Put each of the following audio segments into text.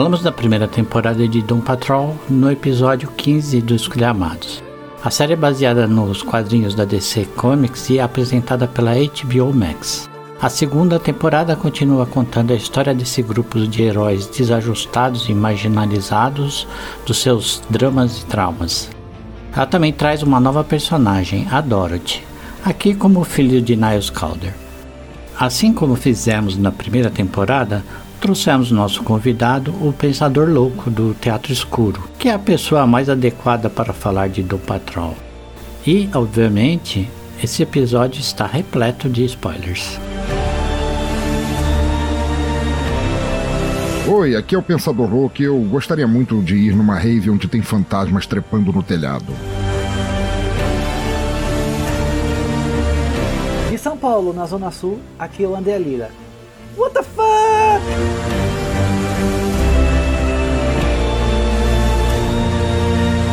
Falamos da primeira temporada de Doom Patrol no episódio 15 do Esculhamados. A série é baseada nos quadrinhos da DC Comics e é apresentada pela HBO Max. A segunda temporada continua contando a história desse grupo de heróis desajustados e marginalizados dos seus dramas e traumas. Ela também traz uma nova personagem, a Dorothy, aqui como filho de Niles Calder. Assim como fizemos na primeira temporada, trouxemos nosso convidado, o Pensador Louco do Teatro Escuro, que é a pessoa mais adequada para falar de Do Patrol. E, obviamente, esse episódio está repleto de spoilers. Oi, aqui é o Pensador Louco eu gostaria muito de ir numa rave onde tem fantasmas trepando no telhado. De São Paulo, na Zona Sul, aqui é o André Lira. What the fuck?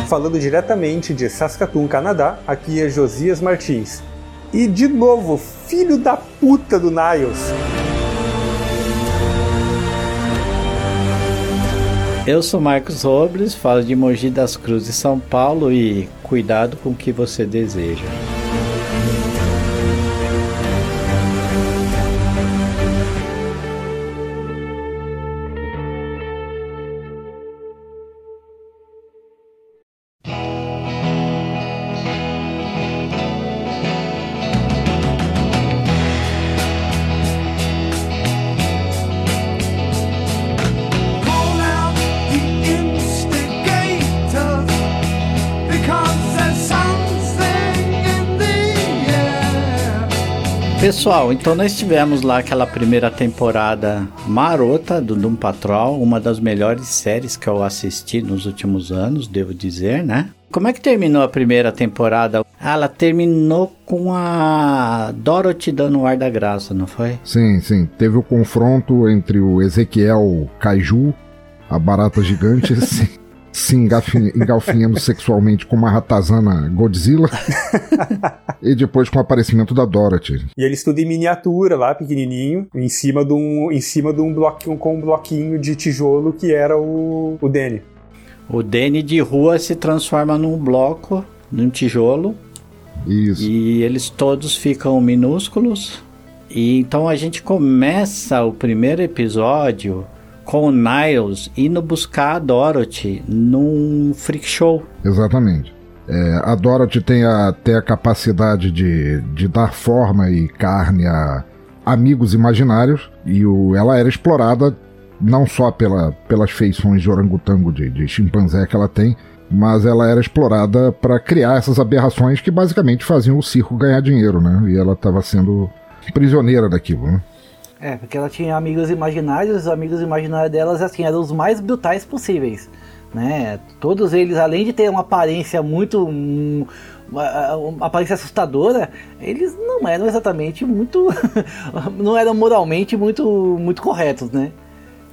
Falando diretamente de Saskatoon, Canadá, aqui é Josias Martins. E de novo, filho da puta do Niles. Eu sou Marcos Robles, falo de Mogi das Cruzes, São Paulo e cuidado com o que você deseja. Pessoal, então nós tivemos lá aquela primeira temporada marota do Doom Patrol, uma das melhores séries que eu assisti nos últimos anos, devo dizer, né? Como é que terminou a primeira temporada? Ela terminou com a Dorothy dando o ar da graça, não foi? Sim, sim. Teve o confronto entre o Ezequiel Kaiju, a barata gigante, se engalfinhando sexualmente com uma ratazana Godzilla. e depois com o aparecimento da Dorothy. E eles tudo em miniatura lá, pequenininho, em cima de um, em cima de um bloquinho com um bloquinho de tijolo que era o, o Danny. O Danny de rua se transforma num bloco, num tijolo. Isso. E eles todos ficam minúsculos. E então a gente começa o primeiro episódio com o Niles indo buscar a Dorothy num freak show. Exatamente. É, a Dorothy tem até a capacidade de, de dar forma e carne a amigos imaginários e o, ela era explorada não só pela, pelas feições de orangotango, de, de chimpanzé que ela tem, mas ela era explorada para criar essas aberrações que basicamente faziam o circo ganhar dinheiro, né? E ela estava sendo prisioneira daquilo, né? É, porque ela tinha amigos imaginários, os amigos imaginários delas assim, eram os mais brutais possíveis. Né? Todos eles, além de ter uma aparência muito. Uma, uma aparência assustadora, eles não eram exatamente muito. não eram moralmente muito, muito corretos, né?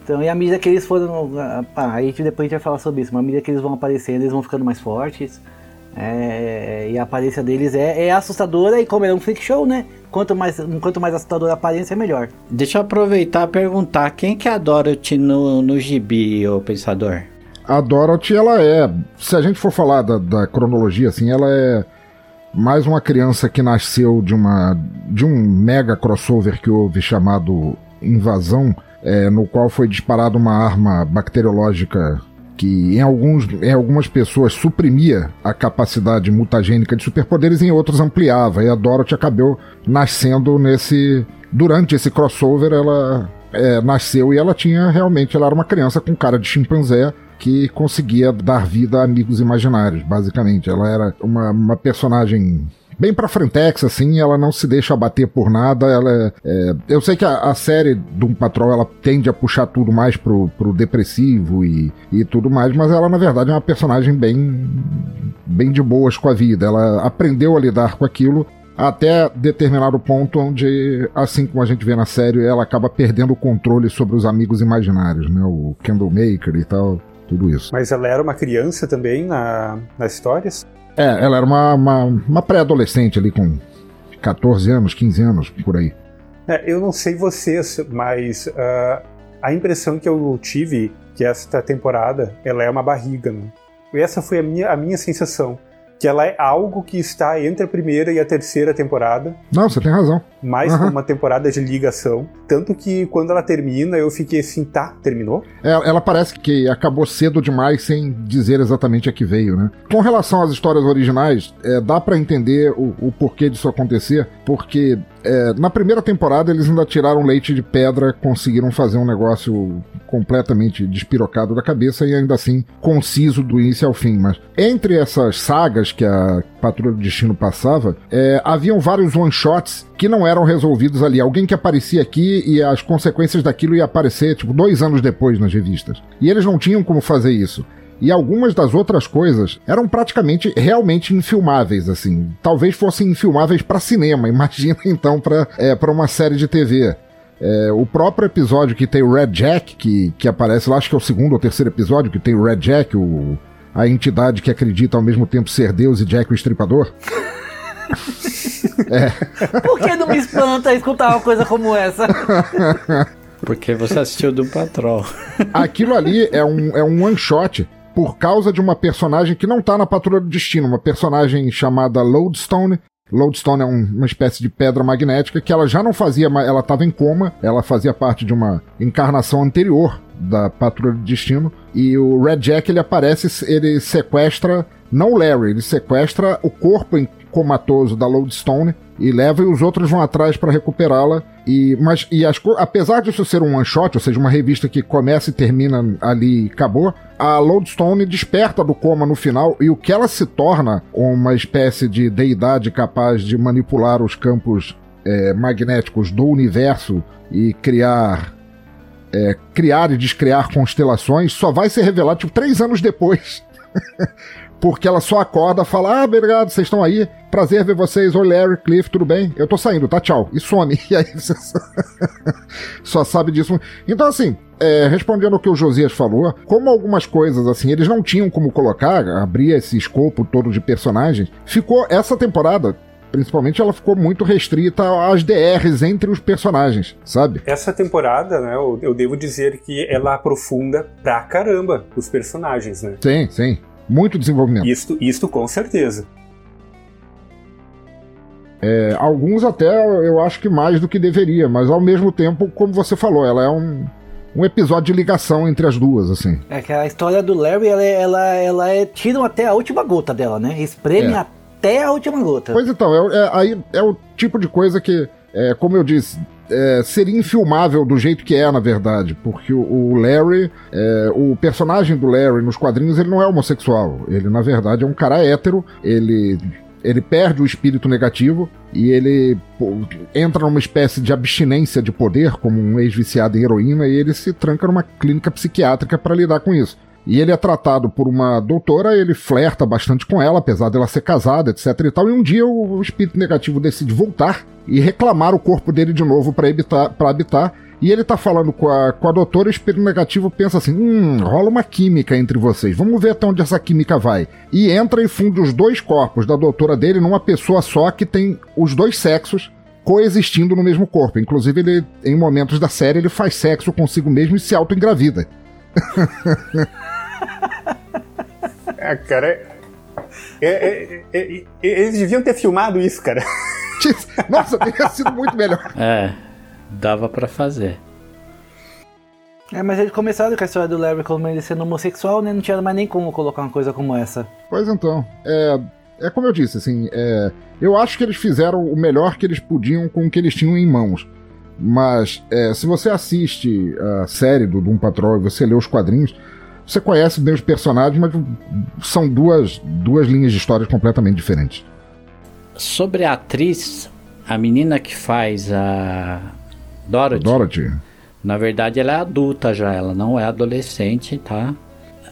Então, e à medida que eles foram. Ah, aí depois a gente vai falar sobre isso, mas à medida que eles vão aparecendo, eles vão ficando mais fortes. É, e a aparência deles é, é, assustadora e como é um freak show, né? Quanto mais, quanto mais assustadora a aparência, melhor. Deixa eu aproveitar e perguntar, quem que é a Dorothy no, no gibi, ô pensador? A Dorothy, ela é, se a gente for falar da, da cronologia, assim, ela é mais uma criança que nasceu de uma de um mega crossover que houve chamado Invasão, é, no qual foi disparada uma arma bacteriológica que em, alguns, em algumas pessoas suprimia a capacidade mutagênica de superpoderes, em outros ampliava. E a Dorothy acabou nascendo nesse. Durante esse crossover, ela é, nasceu e ela tinha realmente. Ela era uma criança com cara de chimpanzé que conseguia dar vida a amigos imaginários, basicamente. Ela era uma, uma personagem bem pra frentex, assim, ela não se deixa abater por nada, ela é, é, eu sei que a, a série do Patrol, ela tende a puxar tudo mais pro, pro depressivo e, e tudo mais, mas ela, na verdade, é uma personagem bem, bem de boas com a vida, ela aprendeu a lidar com aquilo até determinado ponto onde, assim como a gente vê na série, ela acaba perdendo o controle sobre os amigos imaginários, né, o Candlemaker e tal, tudo isso. Mas ela era uma criança também na, nas histórias? É, ela era uma, uma, uma pré-adolescente ali com 14 anos, 15 anos, por aí. É, eu não sei vocês, mas uh, a impressão que eu tive que esta temporada ela é uma barriga, né? Essa foi a minha, a minha sensação que ela é algo que está entre a primeira e a terceira temporada. Não, você tem razão. Mais uhum. uma temporada de ligação. Tanto que quando ela termina, eu fiquei assim, tá, terminou? É, ela parece que acabou cedo demais sem dizer exatamente a que veio, né? Com relação às histórias originais, é, dá para entender o, o porquê disso acontecer, porque é, na primeira temporada eles ainda tiraram leite de pedra, conseguiram fazer um negócio completamente despirocado da cabeça e ainda assim conciso do início ao fim. Mas entre essas sagas que a Patrulha do Destino passava, é, haviam vários one-shots que não eram resolvidos ali. Alguém que aparecia aqui e as consequências daquilo ia aparecer, tipo, dois anos depois nas revistas. E eles não tinham como fazer isso. E algumas das outras coisas eram praticamente realmente infilmáveis, assim. Talvez fossem infilmáveis para cinema, imagina então para é, uma série de TV. É, o próprio episódio que tem o Red Jack, que, que aparece lá, acho que é o segundo ou terceiro episódio, que tem o Red Jack, o, a entidade que acredita ao mesmo tempo ser Deus e Jack o Estripador. é. Por que não me espanta escutar uma coisa como essa? Porque você assistiu do Patrol. Aquilo ali é um, é um one shot por causa de uma personagem que não tá na Patrulha do Destino, uma personagem chamada Lodestone. Lodestone é um, uma espécie de pedra magnética que ela já não fazia, ela estava em coma, ela fazia parte de uma encarnação anterior da Patrulha do Destino. E o Red Jack ele aparece, ele sequestra não o Larry, ele sequestra o corpo comatoso da Lodestone e leva e os outros vão atrás para recuperá-la. E mas e as, apesar disso ser um one shot, ou seja, uma revista que começa e termina ali e acabou, a Lodestone desperta do coma no final e o que ela se torna uma espécie de deidade capaz de manipular os campos é, magnéticos do universo e criar é, criar e descriar constelações só vai ser revelado tipo três anos depois porque ela só acorda e fala: Ah, obrigado, vocês estão aí. Prazer ver vocês. Oi, Larry, Cliff, tudo bem? Eu tô saindo, tá? Tchau. E some. E aí você só sabe disso. Então, assim, é, respondendo o que o Josias falou, como algumas coisas, assim, eles não tinham como colocar, abrir esse escopo todo de personagens, ficou essa temporada principalmente, ela ficou muito restrita às DRs entre os personagens, sabe? Essa temporada, né, eu, eu, devo dizer que ela aprofunda pra caramba os personagens, né? Sim, sim. Muito desenvolvimento. Isto, isto com certeza. É, alguns até eu acho que mais do que deveria, mas ao mesmo tempo, como você falou, ela é um, um episódio de ligação entre as duas, assim. É que a história do Larry, ela, ela, ela é. tiram até a última gota dela, né? Espreme é. até a última gota. Pois então, é, é, aí é o tipo de coisa que, é, como eu disse, é, seria infilmável do jeito que é, na verdade, porque o, Larry, é, o personagem do Larry nos quadrinhos, ele não é homossexual. Ele, na verdade, é um cara hétero, ele ele perde o espírito negativo e ele pô, entra numa espécie de abstinência de poder, como um ex-viciado em heroína, e ele se tranca numa clínica psiquiátrica para lidar com isso. E ele é tratado por uma doutora, ele flerta bastante com ela, apesar dela ser casada, etc e tal. E um dia o, espírito negativo decide voltar e reclamar o corpo dele de novo para habitar. E ele tá falando com a, com a doutora, o espírito negativo pensa assim: hum, rola uma química entre vocês, vamos ver até onde essa química vai. E entra e funde os dois corpos da doutora dele numa pessoa só que tem os dois sexos coexistindo no mesmo corpo. Inclusive, ele, em momentos da série, ele faz sexo consigo mesmo e se auto-engravida. É, cara. É, é, é, é, eles deviam ter filmado isso, cara. Nossa, teria sido muito melhor. É, dava para fazer. É, mas eles começaram com a história do Larry como ele sendo homossexual, né? Não tinha mais nem como colocar uma coisa como essa. Pois então, é, é como eu disse, assim, é, eu acho que eles fizeram o melhor que eles podiam com o que eles tinham em mãos. Mas é, se você assiste a série do Doom Patrol e você lê os quadrinhos, você conhece bem os personagens, mas são duas, duas linhas de histórias completamente diferentes. Sobre a atriz, a menina que faz a Dorothy. Dorothy. Na verdade, ela é adulta já, ela não é adolescente, tá?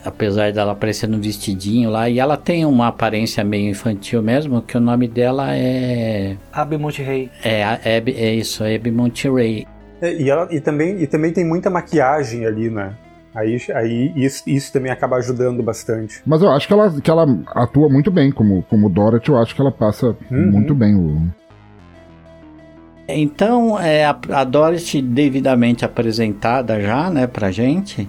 Apesar dela aparecer no vestidinho lá, e ela tem uma aparência meio infantil mesmo, que o nome dela é. Abby Monterey. É, é, é isso, Abby Monterey. É, e, ela, e, também, e também tem muita maquiagem ali, né? Aí, aí isso, isso, também acaba ajudando bastante. Mas eu acho que ela, que ela atua muito bem como, como Dorothy, eu acho que ela passa uhum. muito bem o. Então, é, a, a Dorothy devidamente apresentada já, né, pra gente,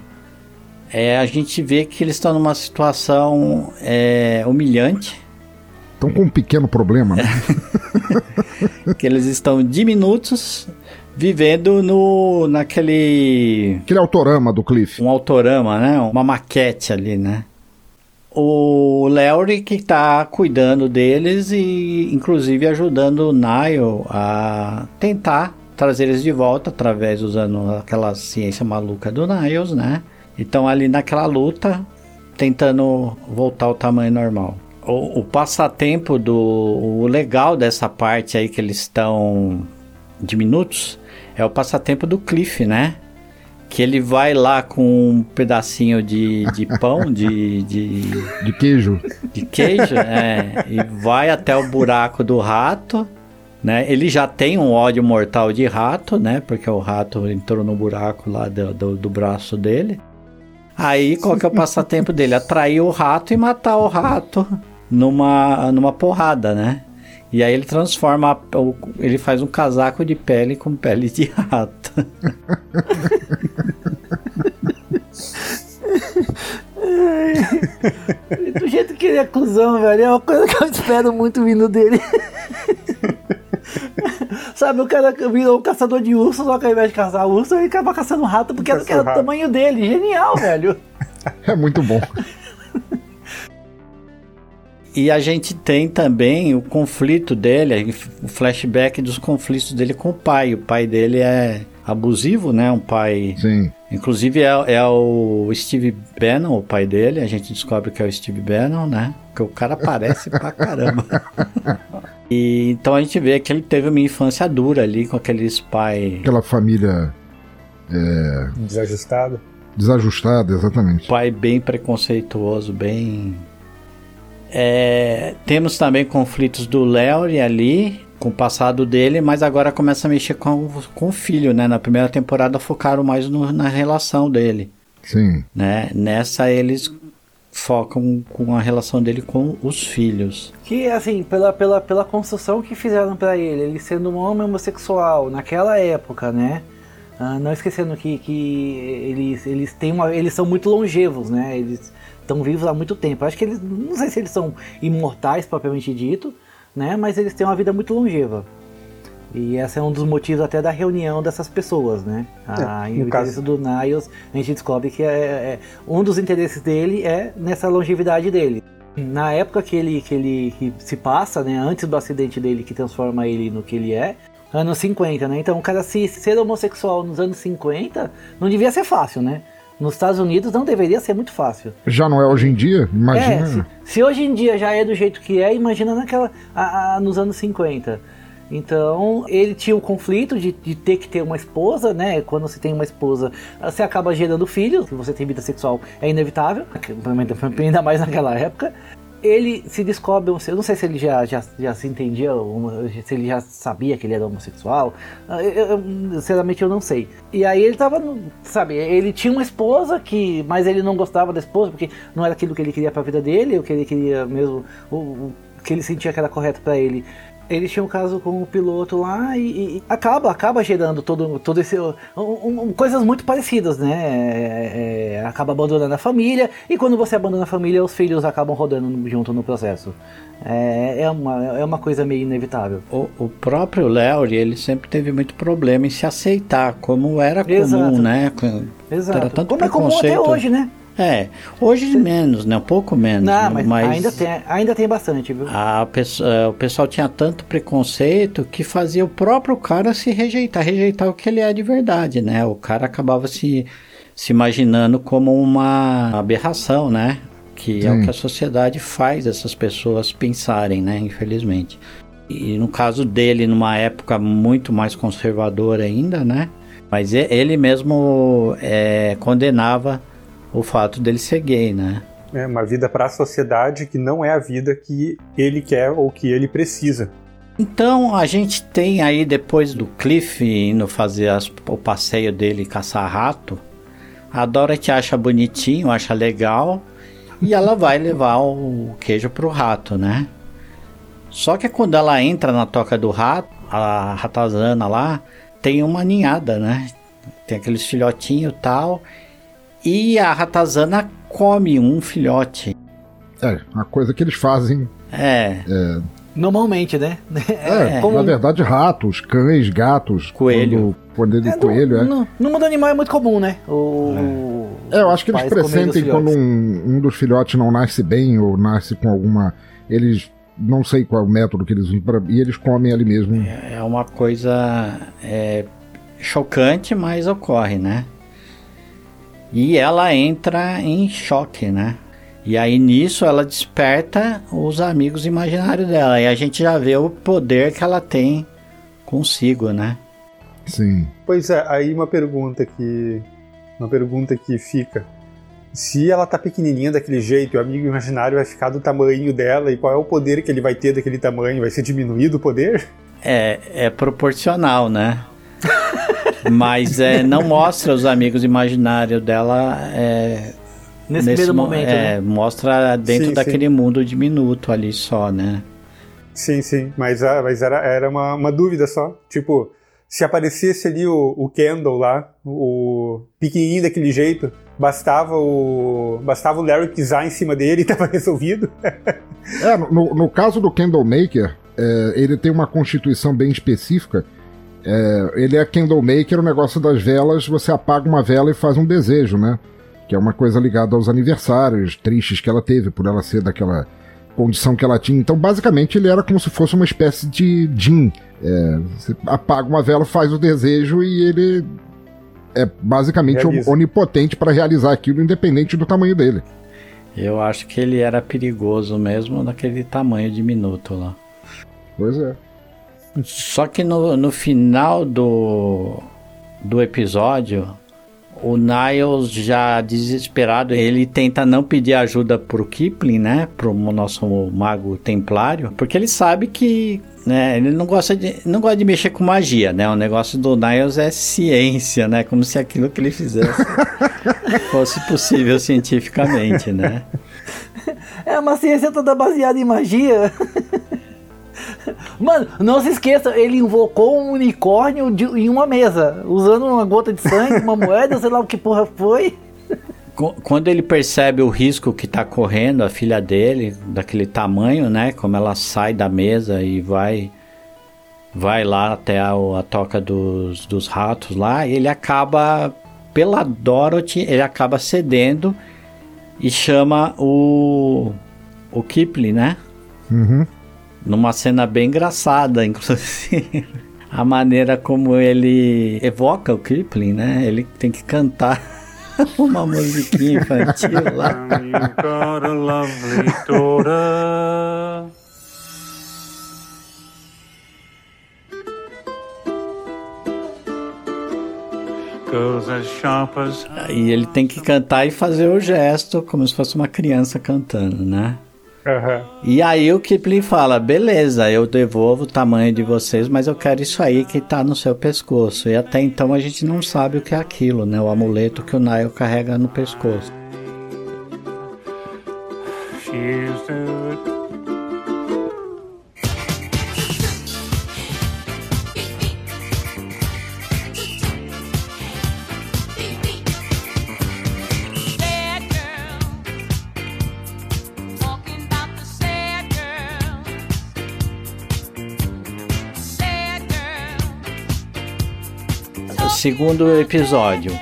é, a gente vê que eles estão numa situação é, humilhante. Estão com um pequeno problema, né? que eles estão diminutos, vivendo no naquele... Aquele autorama do Cliff. Um autorama, né? Uma maquete ali, né? o Larry que está cuidando deles e inclusive ajudando o Nile a tentar trazer eles de volta através usando aquela ciência maluca do Niles, né? Então ali naquela luta tentando voltar ao tamanho normal. O, o passatempo do o legal dessa parte aí que eles estão diminutos é o passatempo do Cliff, né? que ele vai lá com um pedacinho de, de pão, de, de. De queijo. De queijo, é. E vai até o buraco do rato, né? Ele já tem um ódio mortal de rato, né? Porque o rato entrou no buraco lá do, do, do braço dele. Aí, qual que é o passatempo dele? Atrair o rato e matar o rato numa, numa porrada, né? E aí ele transforma, ele faz um casaco de pele com pele de rato. Do jeito que ele é cuzão, velho, é uma coisa que eu espero muito vindo dele. Sabe, o cara virou um caçador de urso, só que ao invés de caçar urso, ele acaba caçando rato porque era, era o tamanho dele. Genial, velho. É muito bom. E a gente tem também o conflito dele, o flashback dos conflitos dele com o pai. O pai dele é abusivo, né? Um pai. Sim. Inclusive é, é o Steve Bannon, o pai dele. A gente descobre que é o Steve Bannon, né? Que o cara parece pra caramba. e então a gente vê que ele teve uma infância dura ali com aqueles pais. Aquela família. É... Desajustada. Desajustada, exatamente. Pai bem preconceituoso, bem é, temos também conflitos do Larry ali, com o passado dele, mas agora começa a mexer com, com o filho, né? Na primeira temporada focaram mais no, na relação dele. Sim. Né? Nessa eles focam com a relação dele com os filhos. Que, assim, pela, pela, pela construção que fizeram para ele, ele sendo um homem homossexual naquela época, né? Ah, não esquecendo que, que eles, eles, têm uma, eles são muito longevos, né? Eles estão vivos há muito tempo. Acho que eles, não sei se eles são imortais propriamente dito, né? Mas eles têm uma vida muito longeva. E esse é um dos motivos até da reunião dessas pessoas, né? A, é, o interesse do Niles, a gente descobre que é, é, um dos interesses dele é nessa longevidade dele. Na época que ele, que ele que se passa, né, antes do acidente dele que transforma ele no que ele é, anos 50, né? Então o cara se ser homossexual nos anos 50 não devia ser fácil, né? Nos Estados Unidos não deveria ser muito fácil. Já não é hoje em dia? Imagina. É, se, se, hoje em dia já é do jeito que é, imagina naquela a, a, nos anos 50. Então, ele tinha um conflito de, de, ter que ter uma esposa, né? Quando você tem uma esposa, você acaba gerando filhos, se você tem vida sexual é inevitável, ainda mais naquela época ele se descobre, eu não sei se ele já, já, já se entendia, se ele já sabia que ele era homossexual, ah, eu, eu, sinceramente eu não sei. E aí ele tava, sabe, ele tinha uma esposa, que, mas ele não gostava da esposa, porque não era aquilo que ele queria para a vida dele, o que ele queria mesmo, o, o que ele sentia que era correto para ele eles tinham um caso com o piloto lá e, e, acaba acaba gerando todo, todo esse um, um, coisas muito parecidas né? É, é, acaba abandonando a família e quando você abandona a família os filhos acabam rodando junto no processo. É, é, uma, é uma coisa meio inevitável. O, o próprio Larry ele sempre teve muito problema em se aceitar como era comum Exato. né? Exato. Era tanto como é comum até hoje né é, hoje menos, né? Um pouco menos. Não, mas, mas ainda, tem, ainda tem bastante, viu? A pessoa, é, o pessoal tinha tanto preconceito que fazia o próprio cara se rejeitar, rejeitar o que ele é de verdade, né? O cara acabava se, se imaginando como uma aberração, né? Que Sim. é o que a sociedade faz essas pessoas pensarem, né? Infelizmente. E no caso dele, numa época muito mais conservadora ainda, né? Mas ele mesmo é, condenava o fato dele ser gay, né? É uma vida para a sociedade que não é a vida que ele quer ou que ele precisa. Então a gente tem aí depois do Cliff indo fazer as, o passeio dele caçar rato, a Dorothy acha bonitinho, acha legal e ela vai levar o queijo pro rato, né? Só que quando ela entra na toca do rato, a ratazana lá tem uma ninhada, né? Tem aqueles filhotinhos e tal. E a ratazana come um filhote. É, uma coisa que eles fazem. É. é Normalmente, né? É, é na verdade, ratos, cães, gatos. Coelho. Quando, quando é, coelho, no, é. No, no mundo animal é muito comum, né? O, é. eu acho que eles pressentem quando um, um dos filhotes não nasce bem ou nasce com alguma. Eles não sei qual é o método que eles usam e eles comem ali mesmo. É uma coisa é, chocante, mas ocorre, né? E ela entra em choque, né? E aí nisso ela desperta os amigos imaginários dela. E a gente já vê o poder que ela tem consigo, né? Sim. Pois é, aí uma pergunta que uma pergunta que fica. Se ela tá pequenininha daquele jeito, o amigo imaginário vai ficar do tamanho dela e qual é o poder que ele vai ter daquele tamanho? Vai ser diminuído o poder? É, é proporcional, né? Mas é, não mostra os amigos imaginários dela é, Nesse, nesse primeiro momento, é, né? Mostra dentro sim, daquele sim. mundo diminuto ali só, né? Sim, sim. Mas, ah, mas era, era uma, uma dúvida só. Tipo, se aparecesse ali o, o Kendall lá, o pequenininho daquele jeito, bastava o bastava o Larry pisar em cima dele e tava resolvido. é, no, no caso do Kendall Maker, é, ele tem uma constituição bem específica. É, ele é Kendall Maker, o negócio das velas, você apaga uma vela e faz um desejo, né? que é uma coisa ligada aos aniversários tristes que ela teve, por ela ser daquela condição que ela tinha. Então, basicamente, ele era como se fosse uma espécie de Jin. É, você apaga uma vela, faz o desejo e ele é basicamente Realiza. onipotente para realizar aquilo, independente do tamanho dele. Eu acho que ele era perigoso mesmo naquele tamanho diminuto lá. Pois é. Só que no, no final do, do episódio, o Niles já desesperado, ele tenta não pedir ajuda pro Kipling, né? Pro nosso mago templário, porque ele sabe que né, ele não gosta de não gosta de mexer com magia, né? O negócio do Niles é ciência, né? Como se aquilo que ele fizesse fosse possível cientificamente, né? É uma ciência toda baseada em magia. Mano, não se esqueça, ele invocou um unicórnio de, em uma mesa, usando uma gota de sangue, uma moeda, sei lá o que porra foi. Quando ele percebe o risco que tá correndo a filha dele, daquele tamanho, né? Como ela sai da mesa e vai vai lá até a, a toca dos, dos ratos lá, ele acaba, pela Dorothy, ele acaba cedendo e chama o, o Kipling, né? Uhum numa cena bem engraçada, inclusive. A maneira como ele evoca o Kipling, né? Ele tem que cantar uma musiquinha infantil lá. E ele tem que cantar e fazer o gesto como se fosse uma criança cantando, né? Uhum. E aí o Kipling fala: beleza, eu devolvo o tamanho de vocês, mas eu quero isso aí que tá no seu pescoço. E até então a gente não sabe o que é aquilo, né? O amuleto que o Nile carrega no pescoço. She's segundo episódio,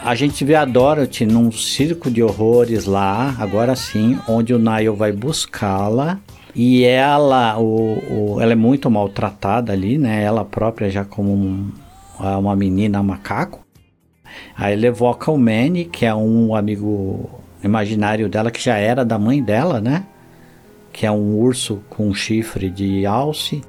a gente vê a Dorothy num circo de horrores lá, agora sim, onde o Niall vai buscá-la. E ela, o, o, ela é muito maltratada ali, né? Ela própria já como um, uma menina macaco. Aí ele evoca o Manny, que é um amigo imaginário dela, que já era da mãe dela, né? Que é um urso com chifre de alce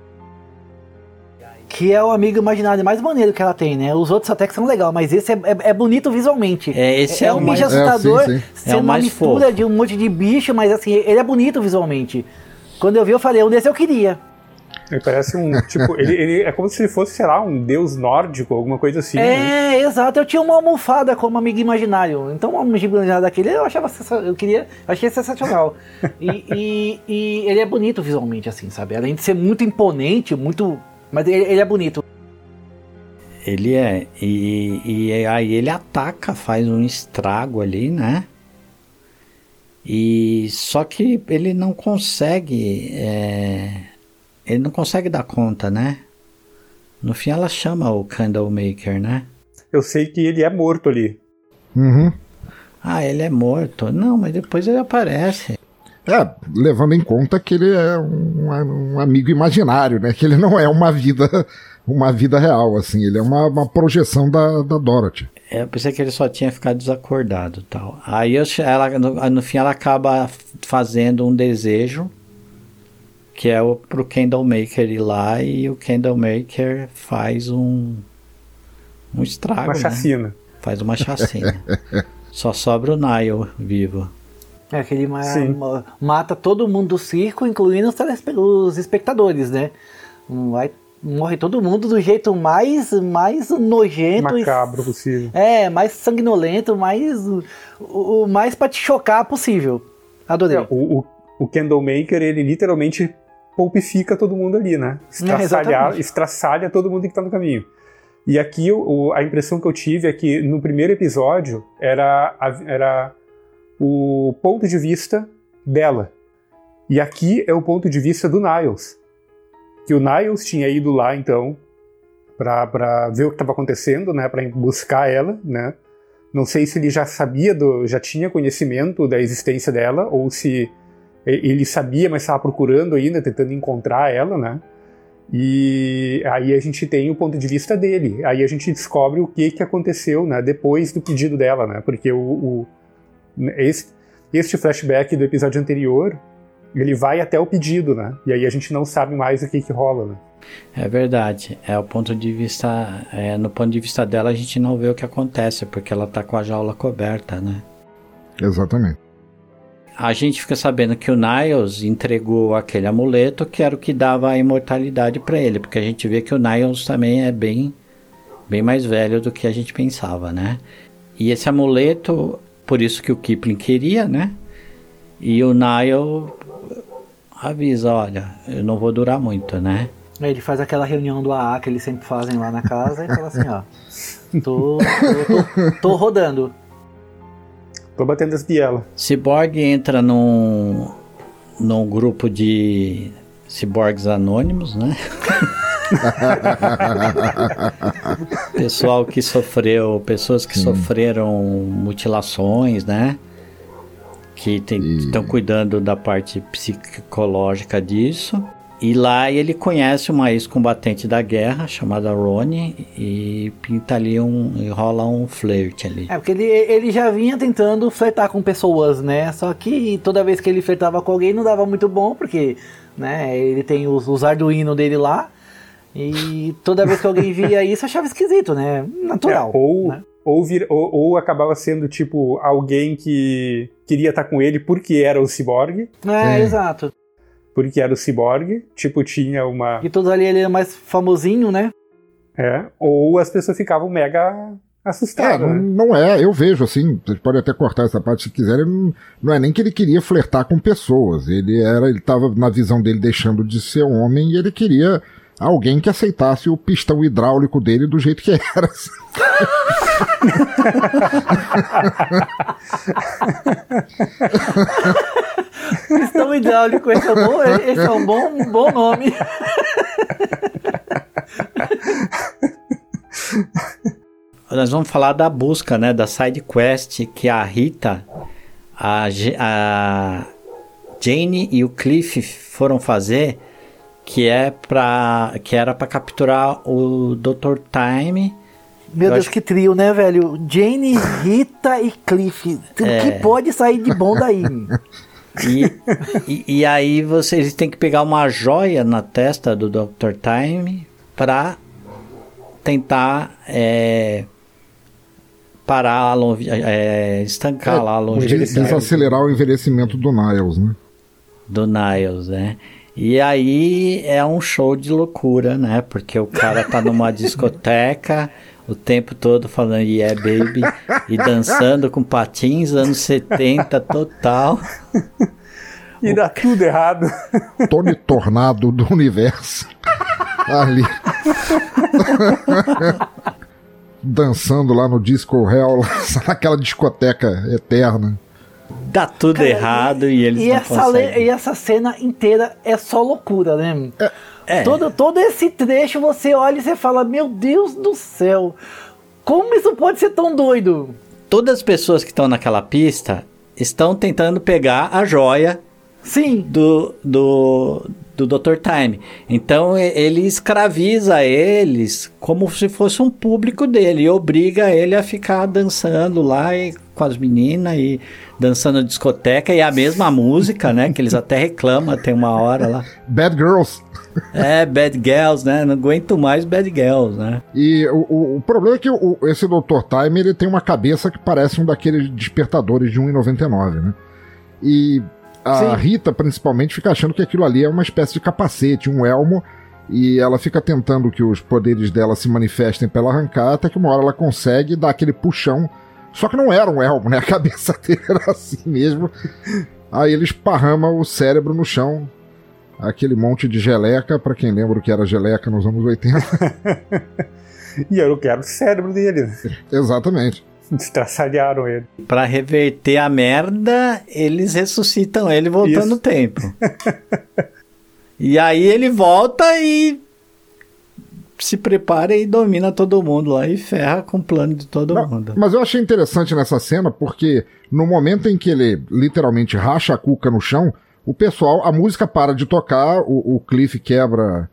que é o amigo imaginário mais maneiro que ela tem, né? Os outros até que são legal, mas esse é, é, é bonito visualmente. É, esse é, é um bicho mais... assustador, é, sim, sim. sendo é uma mistura fofo. de um monte de bicho, mas assim, ele é bonito visualmente. Quando eu vi, eu falei, um desse eu queria. Ele parece um, tipo, ele, ele, é como se ele fosse, sei lá, um deus nórdico, alguma coisa assim. É, né? exato. Eu tinha uma almofada como amigo imaginário. Então, uma amigo imaginário daquele eu achava, eu queria, achei sensacional. e, e, e ele é bonito visualmente, assim, sabe? Além de ser muito imponente, muito Mas ele, ele é bonito. Ele é. E, e aí ele ataca, faz um estrago ali, né? E só que ele não consegue. É, ele não consegue dar conta, né? No fim ela chama o Candlemaker, né? Eu sei que ele é morto ali. Uhum. Ah, ele é morto. Não, mas depois ele aparece. É, levando em conta que ele é um, um, amigo imaginário, né? Que ele não é uma vida, uma vida real, assim. Ele é uma, uma projeção da, da Dorothy. É, eu pensei que ele só tinha ficado desacordado tal. Aí eu, ela, no, no fim ela acaba fazendo um desejo que é o pro Candlemaker ir lá e o Candlemaker faz um um estrago, uma né? chacina. Faz uma chacina. Só sobra o Nile vivo. É, que ele ma mata todo mundo do circo, incluindo os, os espectadores, né? Vai, morre todo mundo do jeito mais, mais nojento. Macabro e, possível. É, mais sanguinolento, mais. O, o mais pra te chocar possível. Adorei. É, o, o, o Candlemaker, ele literalmente pulpifica todo mundo ali, né? Estraçalha, é, estraçalha todo mundo que tá no caminho. E aqui o, a impressão que eu tive é que no primeiro episódio era, era o ponto de vista dela. E aqui é o ponto de vista do Niles. Que o Niles tinha ido lá, então, para ver o que estava acontecendo, né, para buscar ela, né? Não sei se ele já sabia, do, já tinha conhecimento da existência dela, ou se ele sabia, mas estava procurando ainda, tentando encontrar ela, né? E aí a gente tem o ponto de vista dele. Aí a gente descobre o que, que aconteceu, né? Depois do pedido dela, né? Porque o, o este, este flashback do episódio anterior, ele vai até o pedido, né? E aí a gente não sabe mais o que que rola, né? É verdade. É o ponto de vista, é, no ponto de vista dela a gente não vê o que acontece porque ela tá com a jaula coberta, né? Exatamente. A gente fica sabendo que o Niles entregou aquele amuleto que era o que dava a imortalidade para ele, porque a gente vê que o Niles também é bem bem mais velho do que a gente pensava, né? E esse amuleto por isso que o Kipling queria, né? E o Niall avisa, olha, eu não vou durar muito, né? Ele faz aquela reunião do AA que eles sempre fazem lá na casa e fala assim, ó. Tô, tô, tô, tô rodando. Tô batendo as bielas. Cyborg entra num, num grupo de ciborgues anônimos, né? Pessoal que sofreu, pessoas que Sim. sofreram mutilações, né? Que estão e... cuidando da parte psicológica disso. E lá ele conhece uma ex-combatente da guerra chamada Rony e pinta ali um. e rola um flerte ali. É, porque ele, ele já vinha tentando flertar com pessoas, né? Só que toda vez que ele flertava com alguém não dava muito bom, porque né, ele tem os, os Arduino dele lá. E toda vez que alguém via isso, achava esquisito, né? Natural. É, ou, né? ou, vir, ou, ou, acabava sendo, tipo, alguém que queria estar com ele porque era o ciborgue. É, exato. Porque era o ciborgue, tipo, tinha uma. E todos ali ele era mais famosinho, né? É, ou as pessoas ficavam mega assustadas. É, né? não é, eu vejo assim, vocês podem até cortar essa parte se quiserem, não, não é nem que ele queria flertar com pessoas, ele era, ele tava na visão dele deixando de ser homem e ele queria alguém que aceitasse o pistão hidráulico dele do jeito que era. pistão hidráulico, esse é um bom, esse é um bom, um bom nome. Nós vamos falar da busca, né, da side quest que a Rita, a, a Jane e o Cliff foram fazer que é para que era para capturar o Dr. Time. Meu Eu Deus, acho... que trio, né, velho? Jane, Rita e Cliff. O é... que pode sair de bom daí? E, e, e, aí vocês têm que pegar uma joia na testa do Dr. Time para tentar é, parar, a é, estancar é, lá a longevidade. Desacelerar o envelhecimento do Niles, né? Do Niles, né? E aí é um show de loucura, né? Porque o cara tá numa discoteca o tempo todo falando yeah baby e dançando com patins anos 70 total. E dá tudo errado. Tony Tornado do universo. ali. Dançando lá no Disco Hell, naquela discoteca eterna. Dá tudo Cara, errado e, e eles e não essa conseguem. E essa cena inteira é só loucura, né? É. É. Todo, todo esse trecho você olha e você fala, meu Deus do céu, como isso pode ser tão doido? Todas as pessoas que estão naquela pista estão tentando pegar a joia Sim. do, do, do Dr. Time. Então ele escraviza eles como se fosse um público dele e obriga ele a ficar dançando lá e, com as meninas e dançando discoteca e a mesma música, né? Que eles até reclamam, tem uma hora lá. Bad Girls. É, Bad Girls, né? Não aguento mais Bad Girls, né? E o, o, o problema é que o, esse Dr. Time ele tem uma cabeça que parece um daqueles despertadores de 1,99, né? E a Sim. Rita, principalmente, fica achando que aquilo ali é uma espécie de capacete, um elmo, e ela fica tentando que os poderes dela se manifestem pela arrancar, até que uma hora ela consegue dar aquele puxão. Só que não era um elmo, né? A cabeça dele era assim mesmo. Aí ele esparrama o cérebro no chão, aquele monte de geleca, para quem lembra o que era geleca nos anos 80. e eu quero o cérebro dele. Exatamente. Estraçalharam ele. Pra reverter a merda, eles ressuscitam ele voltando Isso. no tempo. e aí ele volta e se prepara e domina todo mundo lá e ferra com o plano de todo Não, mundo. Mas eu achei interessante nessa cena porque no momento em que ele literalmente racha a cuca no chão, o pessoal, a música para de tocar, o, o Cliff quebra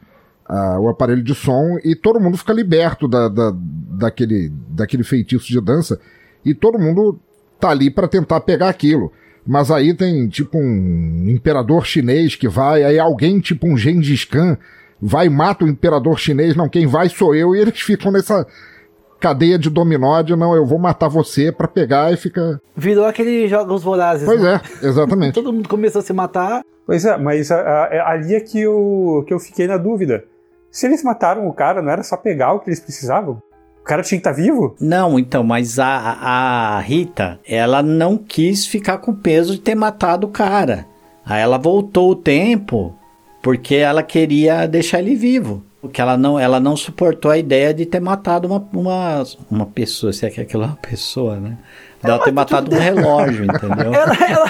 uh, o aparelho de som e todo mundo fica liberto da, da, daquele, daquele feitiço de dança e todo mundo tá ali para tentar pegar aquilo. Mas aí tem tipo um imperador chinês que vai, aí alguém tipo um Gengis Khan vai e mata o imperador chinês, não, quem vai sou eu, e eles ficam nessa cadeia de dominó de não, eu vou matar você para pegar e fica. Virou aquele jogos vorazes. Pois né? é, exatamente. Todo mundo começou a se matar. Pois é, mas a, a, ali é que eu, que eu fiquei na dúvida. Se eles mataram o cara, não era só pegar o que eles precisavam? O cara tinha que estar tá vivo? Não, então, mas a, a Rita, ela não quis ficar com o peso de ter matado o cara. Aí ela voltou o tempo porque ela queria deixar ele vivo. Porque ela não, ela não suportou a ideia de ter matado uma, uma, uma pessoa, se é que aquilo é uma pessoa, né? Ela, ela ter matado um relógio, entendeu? Ela, ela...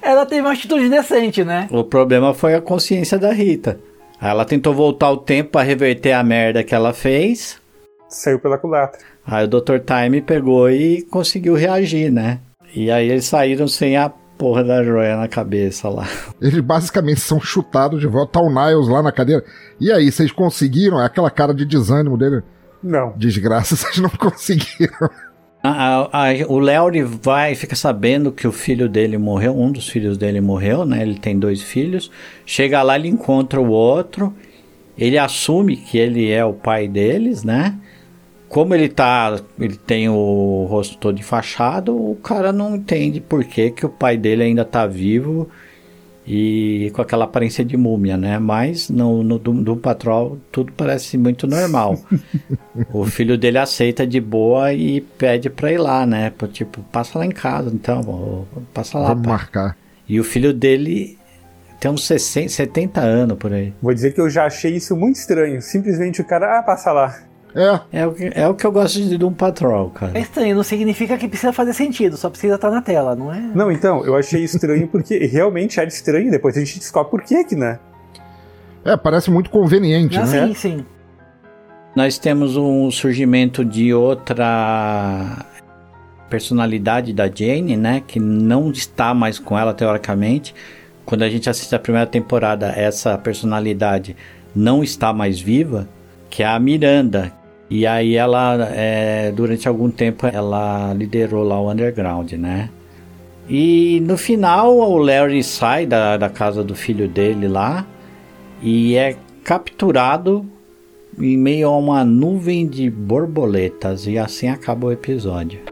ela teve uma atitude decente, né? O problema foi a consciência da Rita. Ela tentou voltar o tempo para reverter a merda que ela fez. Saiu pela culatra. Aí o Dr. Time pegou e conseguiu reagir, né? E aí eles saíram sem a porra da joia na cabeça lá. Eles basicamente são chutados de volta. Tá o Niles lá na cadeira. E aí, vocês conseguiram? É aquela cara de desânimo dele. Não. Desgraça, vocês não conseguiram. A, a, o Léo vai fica sabendo que o filho dele morreu, um dos filhos dele morreu, né? Ele tem dois filhos. Chega lá, ele encontra o outro. Ele assume que ele é o pai deles, né? como ele tá, ele tem o rosto todo enfaixado, o cara não entende por que, que o pai dele ainda tá vivo e com aquela aparência de múmia, né? Mas no, no do, do Patrol tudo parece muito normal. o filho dele aceita de boa e pede pra ir lá, né? Tipo, passa lá em casa, então, passa lá. Vamos marcar. E o filho dele tem uns 60, 70 anos por aí. Vou dizer que eu já achei isso muito estranho. Simplesmente o cara, ah, passa lá. É. É o, que, é o que eu gosto de Doom Patrol, cara. É estranho, não significa que precisa fazer sentido, só precisa estar na tela, não é? Não, então, eu achei estranho porque realmente era estranho, depois a gente descobre por que que, né? É, parece muito conveniente, ah, né? Sim, sim. Nós temos um surgimento de outra personalidade da Jane, né? Que não está mais com ela, teoricamente. Quando a gente assiste a primeira temporada, essa personalidade não está mais viva, que é a Miranda, e aí ela, é, durante algum tempo, ela liderou lá o underground, né? E no final o Larry sai da, da casa do filho dele lá e é capturado em meio a uma nuvem de borboletas e assim acaba o episódio.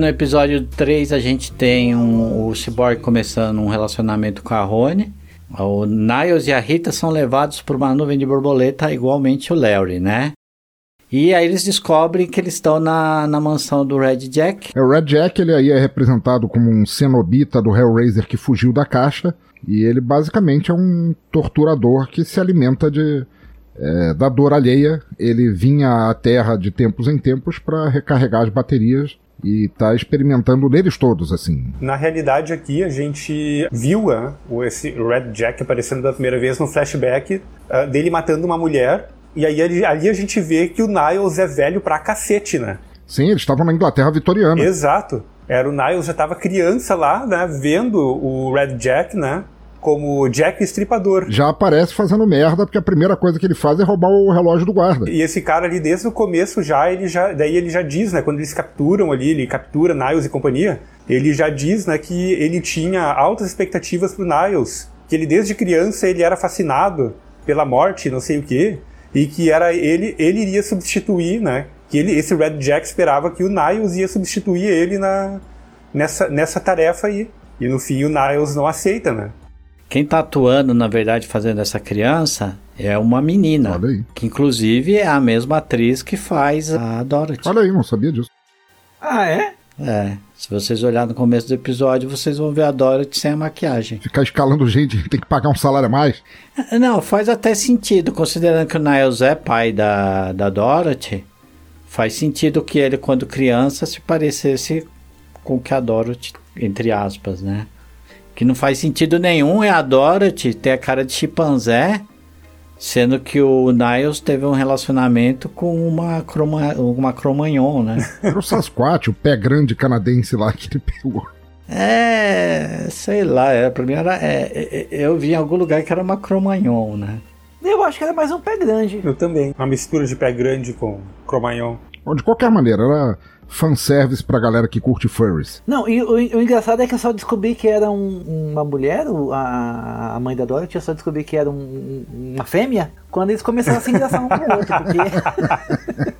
No episódio 3 a gente tem um, o Cyborg começando um relacionamento com a Rony. O Niles e a Rita são levados por uma nuvem de borboleta, igualmente o Larry, né? E aí eles descobrem que eles estão na, na mansão do Red Jack. É, o Red Jack ele aí é representado como um cenobita do Hellraiser que fugiu da caixa. E ele basicamente é um torturador que se alimenta de, é, da dor alheia. Ele vinha à Terra de tempos em tempos para recarregar as baterias e tá experimentando neles todos, assim. Na realidade, aqui a gente viu uh, esse Red Jack aparecendo da primeira vez no flashback uh, dele matando uma mulher. E aí ali, ali a gente vê que o Niles é velho pra cacete, né? Sim, eles estavam na Inglaterra vitoriana. Exato. Era o Niles já tava criança lá, né? Vendo o Red Jack, né? Como Jack Estripador. Já aparece fazendo merda, porque a primeira coisa que ele faz é roubar o relógio do guarda. E esse cara ali, desde o começo já, ele já. Daí ele já diz, né? Quando eles capturam ali, ele captura Niles e companhia, ele já diz, né, que ele tinha altas expectativas pro Niles. Que ele, desde criança, ele era fascinado pela morte, não sei o quê. E que era ele, ele iria substituir, né? Que ele, esse Red Jack esperava que o Niles ia substituir ele na, nessa, nessa tarefa aí. E no fim o Niles não aceita, né? Quem tá atuando, na verdade, fazendo essa criança é uma menina. Olha aí. Que inclusive é a mesma atriz que faz a Dorothy. Olha aí, não sabia disso. Ah, é? É. Se vocês olharem no começo do episódio, vocês vão ver a Dorothy sem a maquiagem. Ficar escalando gente, tem que pagar um salário a mais. Não, faz até sentido, considerando que o Niles é pai da, da Dorothy. Faz sentido que ele, quando criança, se parecesse com que a Dorothy, entre aspas, né? Que não faz sentido nenhum é a Dorothy ter a cara de chimpanzé, sendo que o Niles teve um relacionamento com uma, croma, uma cromagnon, né? Era o Sasquatch, o pé grande canadense lá que ele pegou. É, sei lá, é, pra mim era. É, é, eu vi em algum lugar que era uma cromagnon, né? Eu acho que era mais um pé grande. Eu também. Uma mistura de pé grande com cromagnon. De qualquer maneira, era fanservice pra galera que curte furries. Não, e o, o engraçado é que eu só descobri que era um, uma mulher, a, a mãe da Dorothy, eu só descobri que era um, uma fêmea quando eles começaram a se engraçar um com o outro, porque...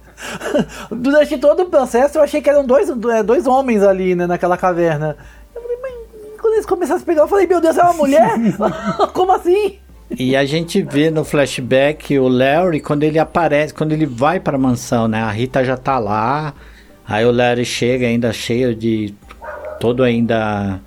Durante todo o processo eu achei que eram dois, é, dois homens ali, né, naquela caverna. Eu falei, mas quando eles começaram a se pegar, eu falei, meu Deus, é uma mulher? Como assim? E a gente vê no flashback o Larry quando ele aparece, quando ele vai para a mansão, né? A Rita já tá lá, Aí o Larry chega ainda cheio de. todo ainda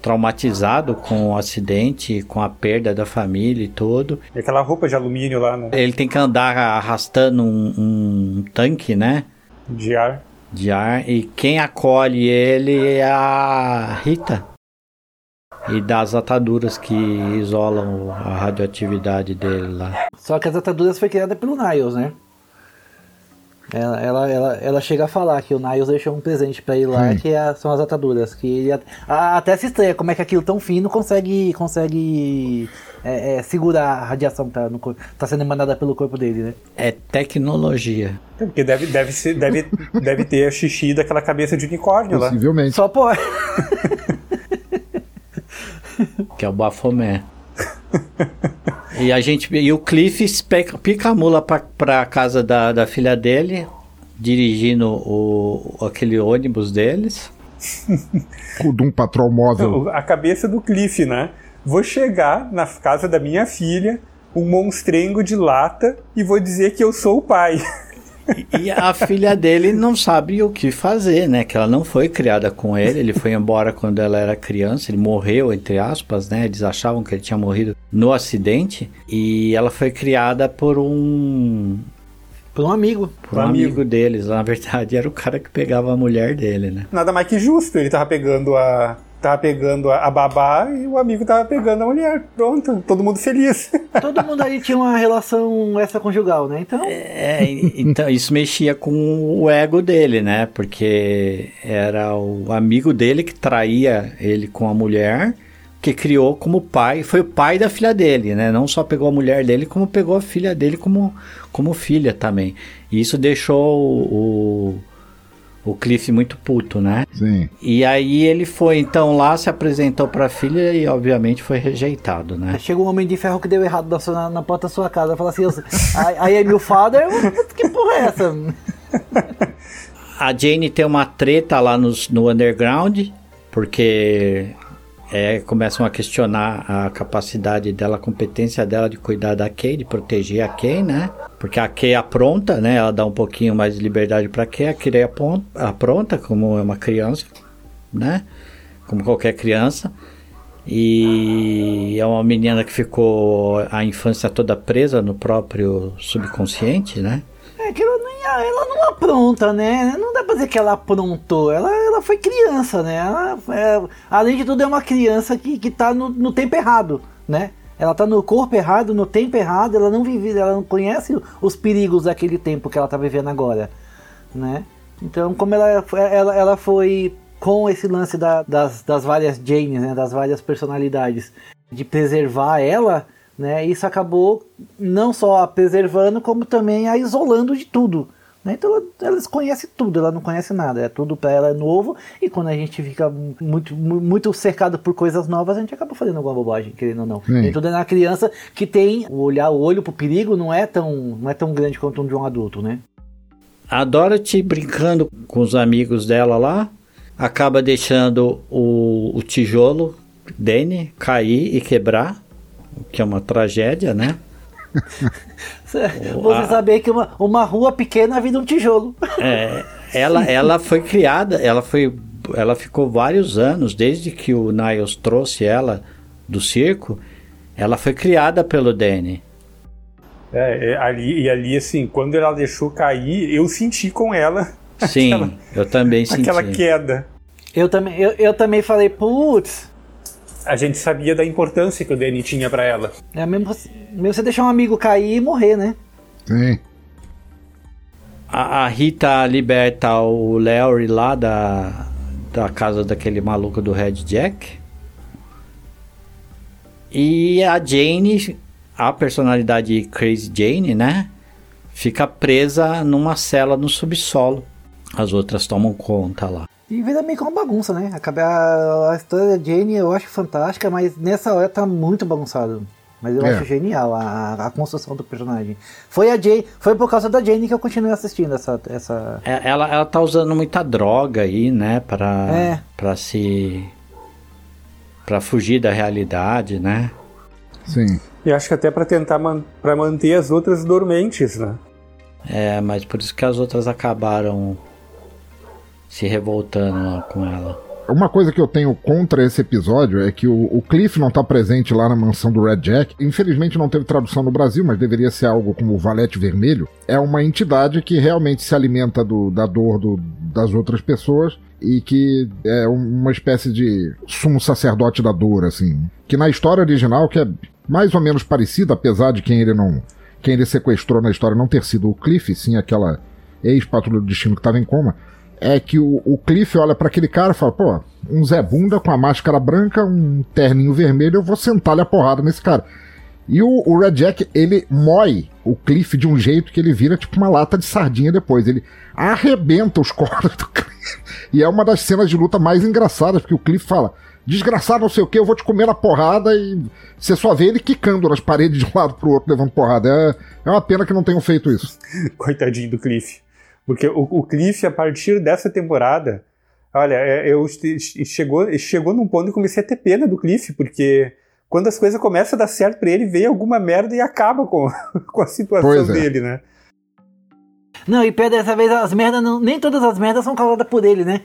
traumatizado com o acidente, com a perda da família e tudo. E aquela roupa de alumínio lá, né? Ele tem que andar arrastando um, um tanque, né? De ar. De ar. E quem acolhe ele é a Rita. E das ataduras que isolam a radioatividade dele lá. Só que as ataduras foi criada pelo Niles, né? Ela, ela, ela, ela, chega a falar que o Niles deixou um presente para ele lá, Sim. que é, são as ataduras. Que ele, a, até se estranha como é que aquilo tão fino consegue, consegue é, é, segurar a radiação que tá, no, tá sendo emanada pelo corpo dele, né? É tecnologia. É, porque deve, deve, ser, deve, deve ter xixi daquela cabeça de unicórnio lá. Possivelmente. Só pode. que é o Bafomé. E a gente e o Cliff pica a mula pra, pra casa da, da filha dele, dirigindo o, aquele ônibus deles. o de um patrão móvel. A cabeça do Cliff, né? Vou chegar na casa da minha filha, um monstrengo de lata, e vou dizer que eu sou o pai. E a filha dele não sabe o que fazer, né? Que ela não foi criada com ele, ele foi embora quando ela era criança, ele morreu, entre aspas, né? Eles achavam que ele tinha morrido no acidente. E ela foi criada por um. Por um amigo. Por um, amigo. amigo deles. Na verdade, era o cara que pegava a mulher dele, né? Nada mais que justo, ele tava pegando a, tava pegando a, babá e o amigo tava pegando a mulher. Pronto, todo mundo feliz. Todo mundo aí tinha uma relação extraconjugal, né? Então. É, então isso mexia com o ego dele, né? Porque era o amigo dele que traía ele com a mulher. Que criou como pai, foi o pai da filha dele, né? Não só pegou a mulher dele, como pegou a filha dele como, como filha também. E isso deixou o, o Cliff muito puto, né? Sim. E aí ele foi então lá, se apresentou pra filha e obviamente foi rejeitado, né? Chegou um homem de ferro que deu errado na, na porta da sua casa. Fala assim, aí é meu father, que porra é essa? a Jane tem uma treta lá no, no underground, porque é, começam a questionar a capacidade dela, a competência dela de cuidar da Kay, de proteger a Kay, né? Porque a Kay apronta, né? Ela dá um pouquinho mais de liberdade para Kay, a Kay apronta como é uma criança, né? Como qualquer criança. E é uma menina que ficou a infância toda presa no próprio subconsciente, né? É que ela não, ela não apronta, né? Não dá pra dizer que ela aprontou. Ela, ela foi criança, né? Ela, é, além de tudo, é uma criança que, que tá no, no tempo errado, né? Ela tá no corpo errado, no tempo errado, ela não vive, ela não conhece os perigos daquele tempo que ela tá vivendo agora, né? Então, como ela, ela, ela foi com esse lance da, das, das várias Janes, né, das várias personalidades, de preservar ela, né, isso acabou não só a preservando, como também a isolando de tudo. Né? Então ela, ela conhece tudo, ela não conhece nada, é tudo para ela é novo, e quando a gente fica muito, muito cercado por coisas novas, a gente acaba fazendo alguma bobagem, querendo ou não. Sim. E tudo é na criança que tem o olhar, o olho pro perigo não é tão, não é tão grande quanto um de um adulto, né? A Dorothy brincando com os amigos dela lá, acaba deixando o, o tijolo Danny cair e quebrar, o que é uma tragédia, né? Você a... saber que uma, uma rua pequena vira um tijolo. É, ela, ela foi criada, ela foi, ela ficou vários anos desde que o Niles trouxe ela do circo, ela foi criada pelo Danny. É, é, ali, e ali, assim, quando ela deixou cair, eu senti com ela. Sim, aquela, eu também senti. Aquela queda. Eu também, eu, eu também falei, putz. A gente sabia da importância que o Danny tinha para ela. É mesmo, mesmo você deixar um amigo cair e morrer, né? Sim. A, a Rita liberta o Larry lá da, da casa daquele maluco do Red Jack. E a Jane, a personalidade Crazy Jane, né? Fica presa numa cela no subsolo. As outras tomam conta lá. E vira meio que uma bagunça, né? A, a história da Jane eu acho fantástica, mas nessa hora tá muito bagunçado. Mas eu é. acho genial a, a, construção do personagem. Foi a Jane, foi por causa da Jane que eu continuei assistindo essa. essa... É, ela, ela tá usando muita droga aí, né? Pra, é. pra se. pra fugir da realidade, né? Sim. E acho que até para tentar man para manter as outras dormentes, né? É, mas por isso que as outras acabaram se revoltando com ela. Uma coisa que eu tenho contra esse episódio é que o, o, Cliff não tá presente lá na mansão do Red Jack. Infelizmente não teve tradução no Brasil, mas deveria ser algo como o Valete Vermelho. É uma entidade que realmente se alimenta do, da dor do, das outras pessoas e que é uma espécie de sumo sacerdote da dor, assim. Que na história original, que é mais ou menos parecida, apesar de quem ele não. quem ele sequestrou na história não ter sido o Cliff, sim aquela ex-patrulha do destino que estava em coma é que o, o Cliff olha para aquele cara e fala: pô, um Zé Bunda com a máscara branca, um terninho vermelho, eu vou sentar-lhe a porrada nesse cara. E o, o, Red Jack, ele mói o Cliff de um jeito que ele vira tipo uma lata de sardinha depois. Ele arrebenta os cornos do Cliff. E é uma das cenas de luta mais engraçadas, porque o Cliff fala: desgraçado, não sei o que, eu vou te comer na porrada. E você só vê ele quicando nas paredes de um lado pro outro, levando porrada. É, é uma pena que não tenham feito isso. Coitadinho do Cliff. Porque o, o Cliff, a partir dessa temporada, olha, é, eu chegou, chegou num ponto que comecei a ter pena do Cliff, porque quando as coisas começam a dar certo para ele, vem alguma merda e acaba com, com a situação é. dele, né? Não, e pé dessa vez as merdas, não, nem todas as merdas são causadas por ele, né?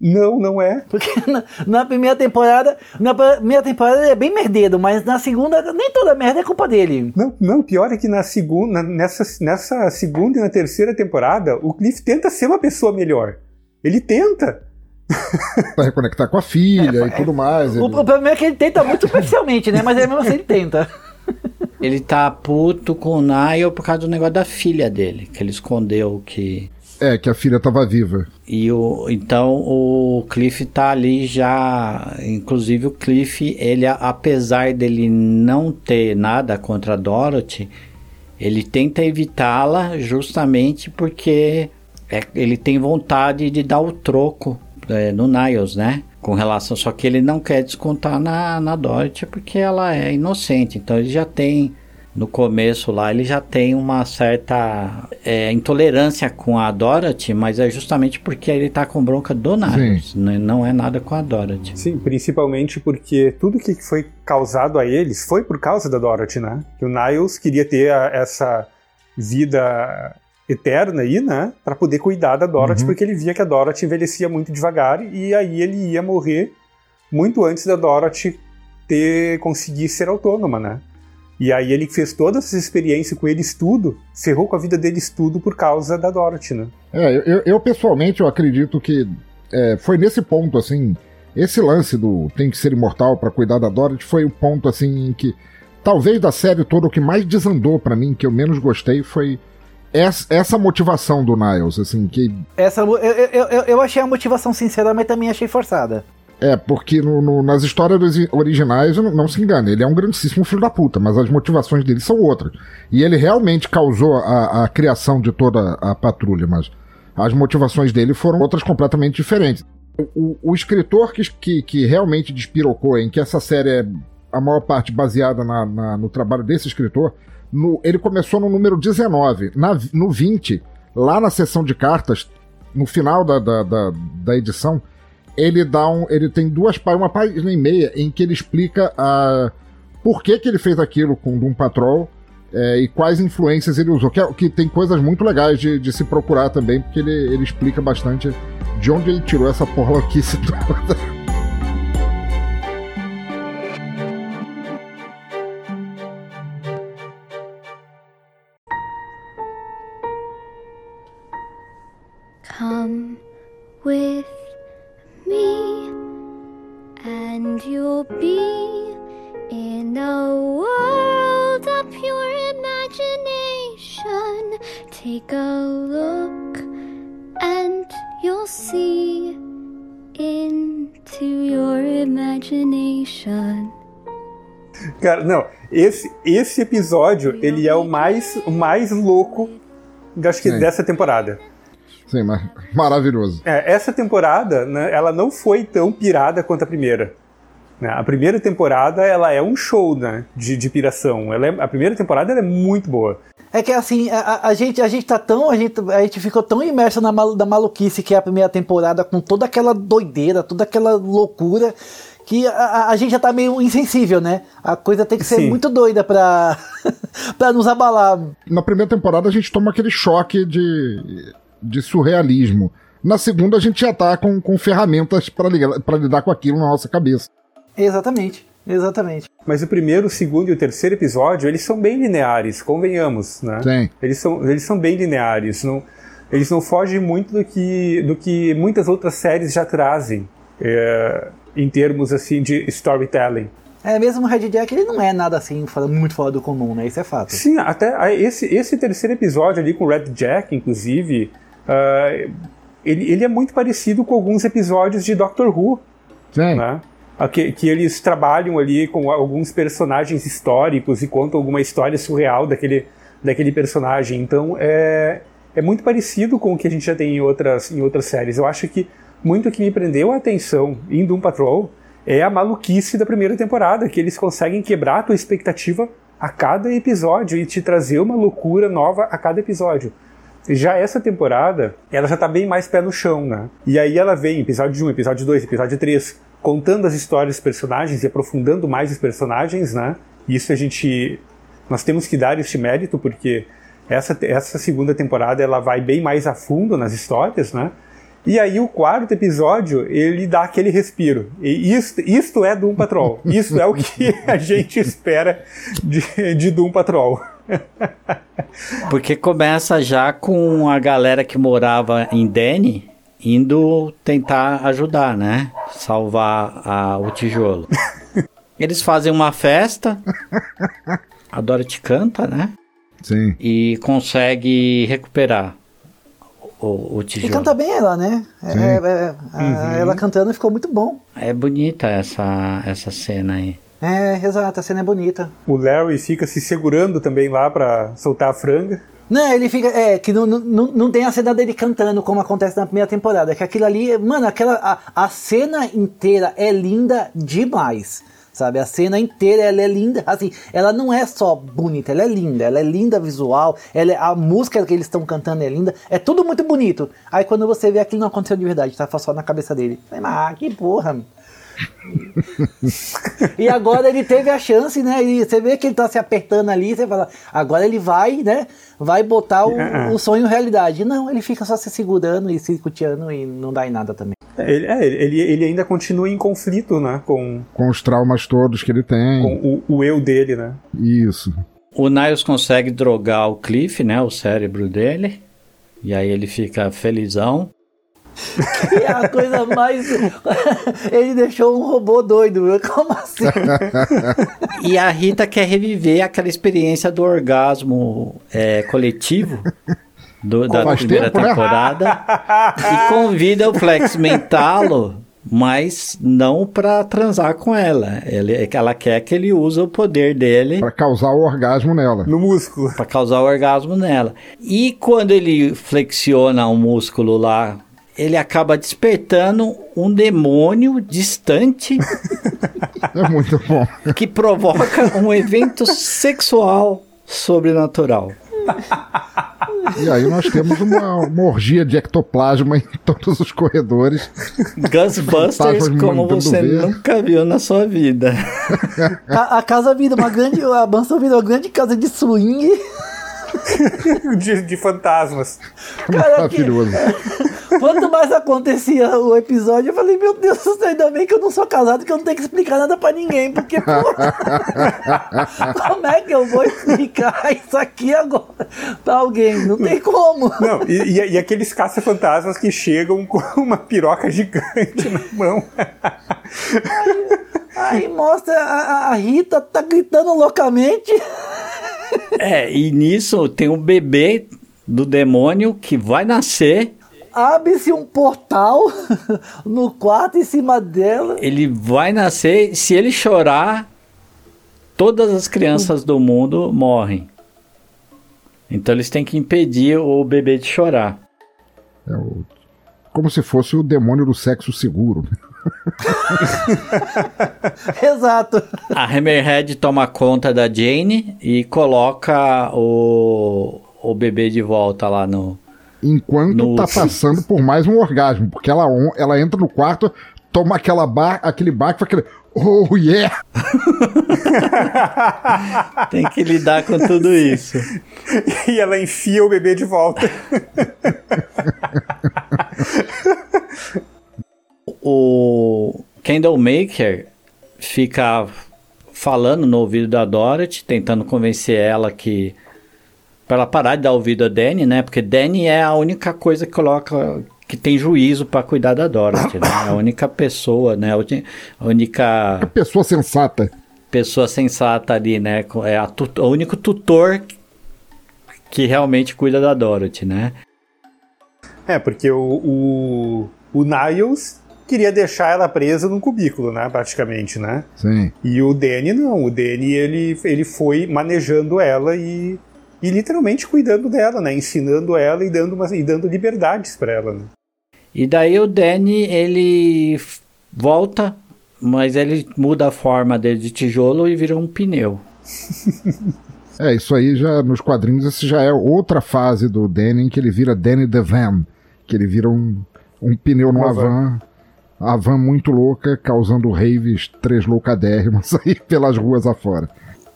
Não, não é. Porque na, na, primeira temporada, na primeira temporada ele é bem merdeiro, mas na segunda nem toda merda é culpa dele. Não, não, pior é que na segunda, nessa, nessa segunda e na terceira temporada, o Cliff tenta ser uma pessoa melhor. Ele tenta. pra reconectar com a filha é, e tudo mais. O, ele... o problema é que ele tenta muito parcialmente, né? Mas mesmo assim ele tenta. Ele tá puto com o Niall por causa do negócio da filha dele, que ele escondeu que. É, que a filha tava viva. E o, então o Cliff tá ali já. Inclusive o Cliff, ele, apesar dele não ter nada contra a Dorothy, ele tenta evitá-la justamente porque é, ele tem vontade de dar o troco é, no Niles, né? com relação, só que ele não quer descontar na, na Dorothy porque ela é inocente, então ele já tem no começo lá ele já tem uma certa é, intolerância com a Dorothy, mas é justamente porque ele tá com bronca do Niles, né? não é nada com a Dorothy. Sim, principalmente porque tudo que foi causado a eles foi por causa da Dorothy, né? Que o Niles queria ter a, essa vida eterna aí, né? Para poder cuidar da Dorothy, uhum. porque ele via que a Dorothy envelhecia muito devagar e aí ele ia morrer muito antes da Dorothy ter conseguir ser autônoma, né? E aí ele fez toda essa experiência com eles tudo, ferrou com a vida deles tudo por causa da Dorothy, né? É, eu, eu pessoalmente eu acredito que é, foi nesse ponto, assim, esse lance do tem que ser imortal para cuidar da Dorothy foi o ponto, assim, em que talvez da série toda o que mais desandou para mim, que eu menos gostei, foi essa, essa motivação do Niles, assim, que... Essa, eu, eu, eu, eu achei a motivação sincera, mas também achei forçada. É, porque no, no, nas histórias originais, não, não, se engane, ele é um grandíssimo filho da puta, mas as motivações dele são outras. E ele realmente causou a, a criação de toda a patrulha, mas as motivações dele foram outras completamente diferentes. O, o escritor que, que, que, realmente despirocou em que essa série é a maior parte baseada na, na, no trabalho desse escritor, no, ele começou no número 19. Na, no 20, lá na sessão de cartas, no final da, da, da, da edição, ele dá um. Ele tem duas uma página e meia em que ele explica a, por que, que ele fez aquilo com Doom Patrol é, e quais influências ele usou. Que, é, que tem coisas muito legais de, de, se procurar também, porque ele, ele explica bastante de onde ele tirou essa porloquice toda. Come with and you'll be in a world of pure imagination. Take a look, and you'll see into your imagination. Cara, não, esse, esse episódio, ele é o mais, o mais louco, acho que, Sim. dessa temporada. Sim, mas maravilhoso. É, essa temporada, né, ela não foi tão pirada quanto a primeira. Né? A primeira temporada, ela é um show né, de, de piração. Ela é, a primeira temporada é muito boa. É que assim, a, a, gente, a gente tá tão. A gente, a gente ficou tão imerso na, mal, na maluquice que é a primeira temporada, com toda aquela doideira, toda aquela loucura, que a, a, gente já tá meio insensível, né? A coisa tem que ser Sim. muito doida pra, pra nos abalar. Na primeira temporada a gente toma aquele choque de de surrealismo. Na segunda, a gente já tá com, com ferramentas para lidar com aquilo na nossa cabeça. Exatamente. Exatamente. Mas o primeiro, o segundo e o terceiro episódio, eles são bem lineares, convenhamos, né? Sim. Eles são, eles são bem lineares. Não, eles não fogem muito do que, do que muitas outras séries já trazem é, em termos assim de storytelling. É, mesmo o Red Jack, ele não é nada assim, muito fora do comum, né? Isso é fato. Sim, até esse, esse terceiro episódio ali com o Red Jack, inclusive, Uh, ele, ele, é muito parecido com alguns episódios de Doctor Who. Sim. Né? Que, que, eles trabalham ali com alguns personagens históricos e contam alguma história surreal daquele, daquele personagem. Então é, é muito parecido com o que a gente já tem em outras, em outras séries. Eu acho que muito que me prendeu a atenção em Doom Patrol é a maluquice da primeira temporada, que eles conseguem quebrar a tua expectativa a cada episódio e te trazer uma loucura nova a cada episódio. Já essa temporada, ela já tá bem mais pé no chão, né? E aí ela vem, episódio 1, episódio 2, episódio 3, contando as histórias dos personagens e aprofundando mais os personagens, né? Isso a gente. Nós temos que dar este mérito, porque essa, essa segunda temporada ela vai bem mais a fundo nas histórias, né? E aí o quarto episódio, ele dá aquele respiro. E isto, isto é Doom Patrol. Isso é o que a gente espera de, de Doom Patrol. Porque começa já com a galera que morava em Denny indo tentar ajudar, né? Salvar a, o tijolo. Eles fazem uma festa. A Dorothy canta, né? Sim. E consegue recuperar o, o tijolo. E canta bem ela, né? É, é, uhum. Ela cantando ficou muito bom. É bonita essa, essa cena aí. É, exato, a cena é bonita. O Larry fica se segurando também lá para soltar a franga. Não, ele fica. É, que não, não, não tem a cena dele cantando como acontece na primeira temporada. Que aquilo ali. Mano, aquela. A, a cena inteira é linda demais. Sabe, a cena inteira ela é linda, assim, ela não é só bonita, ela é linda, ela é linda visual, ela é, a música que eles estão cantando é linda, é tudo muito bonito. Aí quando você vê aquilo não aconteceu de verdade, tá só na cabeça dele. Ah, que porra. E agora ele teve a chance, né? E você vê que ele tá se apertando ali, você fala, agora ele vai, né? Vai botar o, o sonho em realidade. Não, ele fica só se segurando e se cuteando e não dá em nada também. Ele, é, ele, ele ainda continua em conflito, né? Com, Com os traumas todos que ele tem. com o, o eu dele, né? Isso. O Niles consegue drogar o Cliff, né? O cérebro dele. E aí ele fica felizão. Que é a coisa mais. ele deixou um robô doido. Como assim? E a Rita quer reviver aquela experiência do orgasmo é, coletivo do- da primeira tempo, né? temporada e convida o Flex mentá-lo, mas não pra transar com ela. Ele, ela quer que ele use o poder dele Pra causar o orgasmo nela. No músculo. para causar o orgasmo nela. E quando ele flexiona o músculo lá, ele acaba despertando um demônio distante É muito bom. que provoca um evento sexual sobrenatural. E aí nós temos uma, uma orgia de ectoplasma em todos os corredores. Ghostbusters como você ver. nunca viu na sua vida. A, a casa vira uma grande. A mansão vira uma grande casa de swing. De, de fantasmas. Cara, que- Maravilhoso. Quanto mais acontecia o episódio, eu falei, meu Deus ainda bem que eu não sou casado, que eu não tenho que explicar nada pra ninguém, porque, porra, como é que eu vou explicar isso aqui agora pra alguém? Não tem como. Não, e, e- e aqueles caça-fantasmas que chegam com uma piroca gigante na mão. Aí mostra a, a- a Rita tá gritando loucamente. É, e nisso tem um bebê do demônio que vai nascer. Abre-se um portal no quarto em cima dela. Ele vai nascer. Se ele chorar, todas as crianças do mundo morrem. Então eles têm que impedir o bebê de chorar. É o- como se fosse o demônio do sexo seguro. Exato. A Hammerhead toma conta da Jane e coloca o, o bebê de volta lá no. Enquanto No- tá passando por mais um orgasmo. Porque ela, on- ela entra no quarto, toma aquela bar, aquele bar que faz aquele. Oh yeah! Tem que lidar com tudo isso. E ela enfia o bebê de volta. O Candlemaker fica falando no ouvido da Dorothy, tentando convencer ela que. Pra ela parar de dar ouvido a Danny, né? Porque Danny é a única coisa que coloca. que tem juízo pra cuidar da Dorothy, né? A única pessoa, né? A uni- A única Pessoa sensata. pessoa sensata ali, né? É a tut- o único tutor que realmente cuida da Dorothy, né? É, porque o, o, o Niles queria deixar ela presa num cubículo, né? Praticamente, né? Sim. E o Danny não. O Danny, ele, ele foi manejando ela e, e literalmente cuidando dela, né? Ensinando ela e dando, umas, e dando liberdades pra ela, né? E daí o Danny, ele volta, mas ele muda a forma dele de tijolo e vira um pneu. É, isso aí já nos quadrinhos, esse já é outra fase do Danny em que ele vira Danny the Van. Que ele vira um, um pneu numa Uma van. van. A van muito louca, causando raves três loucadérrimas aí pelas ruas afora.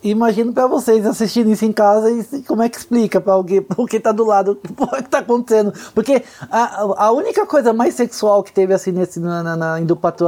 Imagino pra vocês assistindo isso em casa e como é que explica pra alguém o que tá do lado, o que tá acontecendo. Porque a, a única coisa mais sexual que teve assim nesse, na, na, na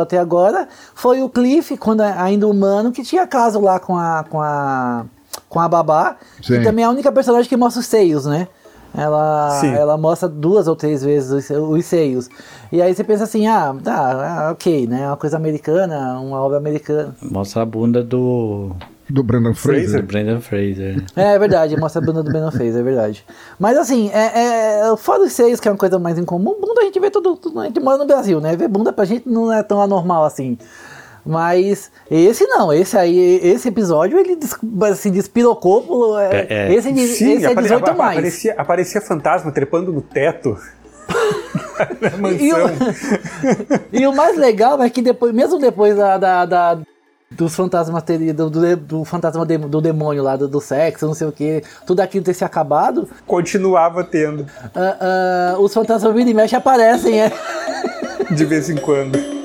até agora foi o Cliff, quando é ainda humano, que tinha caso lá com a. com a. com a babá. Sim. E também é a única personagem que mostra os seios, né? Ela, Sim. ela mostra duas ou três vezes os, os seios. E aí você pensa assim, ah, tá, ah, ok, né? Uma coisa americana, uma obra americana. Mostra a bunda do, Do Brandon do Fraser. Brendan Fraser. É, é verdade, mostra a bunda do Beno fez, é verdade. Mas assim, é, é, fora os seios, que é uma coisa mais incomum, bunda a gente vê tudo, tudo- a gente mora no Brasil, né? Ver bunda pra gente não é tão anormal assim. Mas esse não, esse aí, esse episódio, ele des- se despirocou, é, É, é. esse, de- esse é apare- 18 apa- mais. Aparecia, aparecia fantasma trepando no teto. E o, e o mais legal é que depois, mesmo depois da, da, da, dos fantasmas ter, do, do, do fantasma de, do demônio lá, do, do, sexo, não sei o que, tudo aquilo ter se acabado. Continuava tendo. Uh, uh, os fantasmas vindo e mexe aparecem, é. De vez em quando.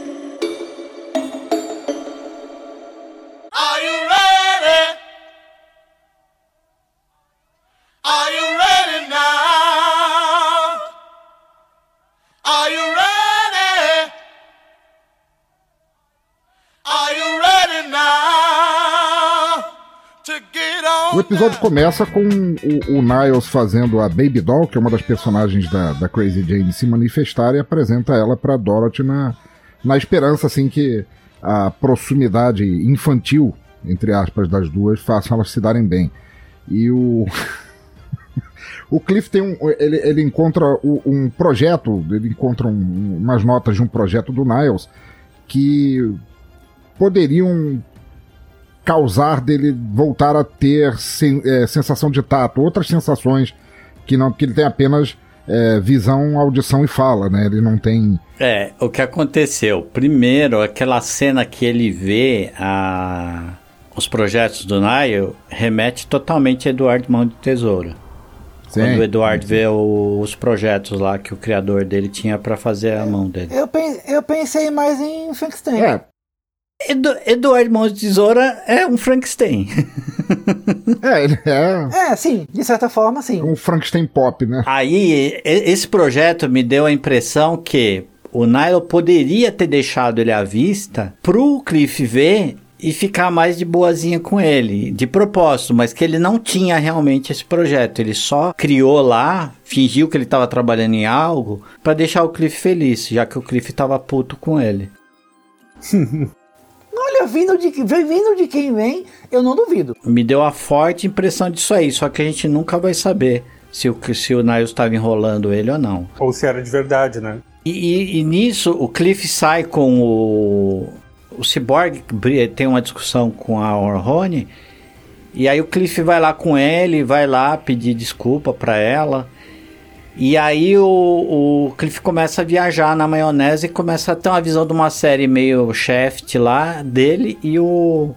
O episódio começa com o, o, Niles fazendo a Baby Doll, que é uma das personagens da, da Crazy Jane, se manifestar e apresenta ela para Dorothy na, na esperança assim que a proximidade infantil, entre aspas, das duas faça elas se darem bem. E o. o Cliff tem um. Ele, ele encontra um projeto, ele encontra um, umas notas de um projeto do Niles que poderiam causar dele voltar a ter sen, é, sensação de tato, outras sensações que não que ele tem apenas é, visão, audição e fala, né? Ele não tem. É, o que aconteceu? Primeiro, aquela cena que ele vê a... os projetos do Nile remete totalmente a Eduardo Mão de Tesouro. Sim, Quando o Eduardo vê o, os projetos lá que o criador dele tinha para fazer a mão dele. Eu, eu pensei mais em Frankenstein. É, Edu, Eduardo Mãos de Tesoura é um Frankenstein. é, ele é. É, sim, de certa forma, sim. Um Frankenstein pop, né? Aí, esse projeto me deu a impressão que o Nilo poderia ter deixado ele à vista pro Cliff ver e ficar mais de boazinha com ele, de propósito, mas que ele não tinha realmente esse projeto. Ele só criou lá, fingiu que ele estava trabalhando em algo para deixar o Cliff feliz, já que o Cliff estava puto com ele. Olha, vindo de, vindo de quem vem, eu não duvido. Me deu a forte impressão disso aí, só que a gente nunca vai saber se o, se o Niles estava enrolando ele ou não. Ou se era de verdade, né? E, e, e nisso, o Cliff sai com o. O Cyborg tem uma discussão com a Orhone. E aí o Cliff vai lá com ele, vai lá pedir desculpa para ela. E aí o, o Cliff começa a viajar na maionese e começa a ter uma visão de uma série meio Shaft lá dele e o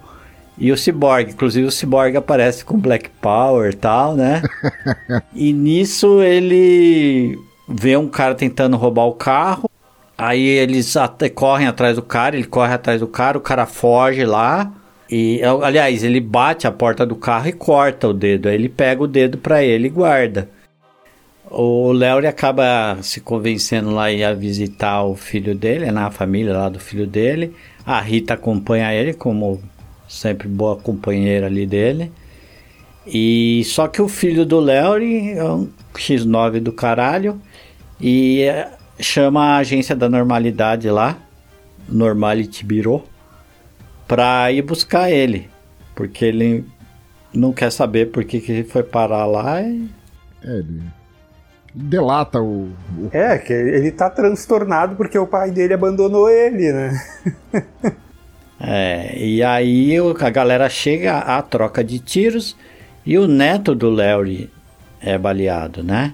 e o Cyborg. Inclusive o Cyborg aparece com Black Power e tal, né? e nisso ele vê um cara tentando roubar o carro. Aí eles até correm atrás do cara, ele corre atrás do cara, o cara foge lá. E aliás, ele bate a porta do carro e corta o dedo. Aí ele pega o dedo para ele e guarda. O Léo acaba se convencendo lá a visitar o filho dele, né, a família lá do filho dele. A Rita acompanha ele como sempre boa companheira ali dele. E só que o filho do Léo é um X9 do caralho e é, chama a agência da normalidade lá, Normality Bureau, pra ir buscar ele, porque ele não quer saber por que, que ele foi parar lá. E... É, ele delata o, o, É, que ele tá transtornado porque o pai dele abandonou ele, né? é, e aí a galera chega à troca de tiros e o neto do Larry é baleado, né?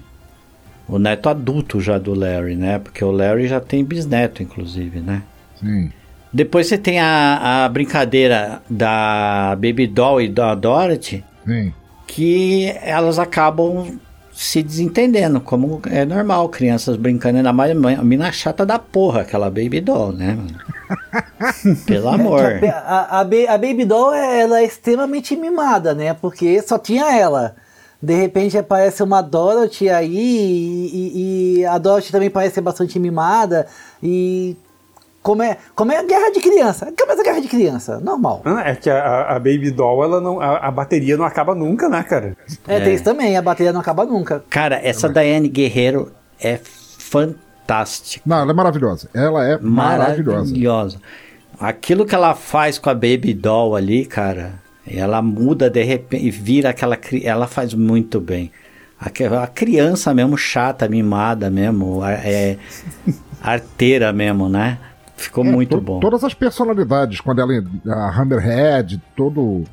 O neto adulto já do Larry, né? Porque o Larry já tem bisneto, inclusive, né? Sim. Depois você tem a, a brincadeira da Baby Doll e da Dorothy. Sim. Que elas acabam se desentendendo, como é normal, crianças brincando, ainda mais a mina chata da porra, aquela Baby Doll, né? Pelo amor. A, a, a, Baby Doll ela é extremamente mimada, né? Porque só tinha ela. De repente aparece uma Dorothy aí e, e, e a Dorothy também parece ser bastante mimada e como é, como é a guerra de criança. Começa a guerra de criança, normal. Ah, é que a, a, Baby Doll, ela não, a, a, bateria não acaba nunca, né, cara? É, é, tem isso também, a bateria não acaba nunca. Cara, essa Daiane Guerreiro é fantástica. Não, ela é maravilhosa. Ela é maravilhosa. Maravilhosa. Aquilo que ela faz com a Baby Doll ali, cara, ela muda de repente e vira aquela. Ela faz muito bem. A, criança mesmo, chata, mimada mesmo, é arteira mesmo, né? Ficou é, muito to, bom. Todas as personalidades, quando ela. A Hammerhead, todo.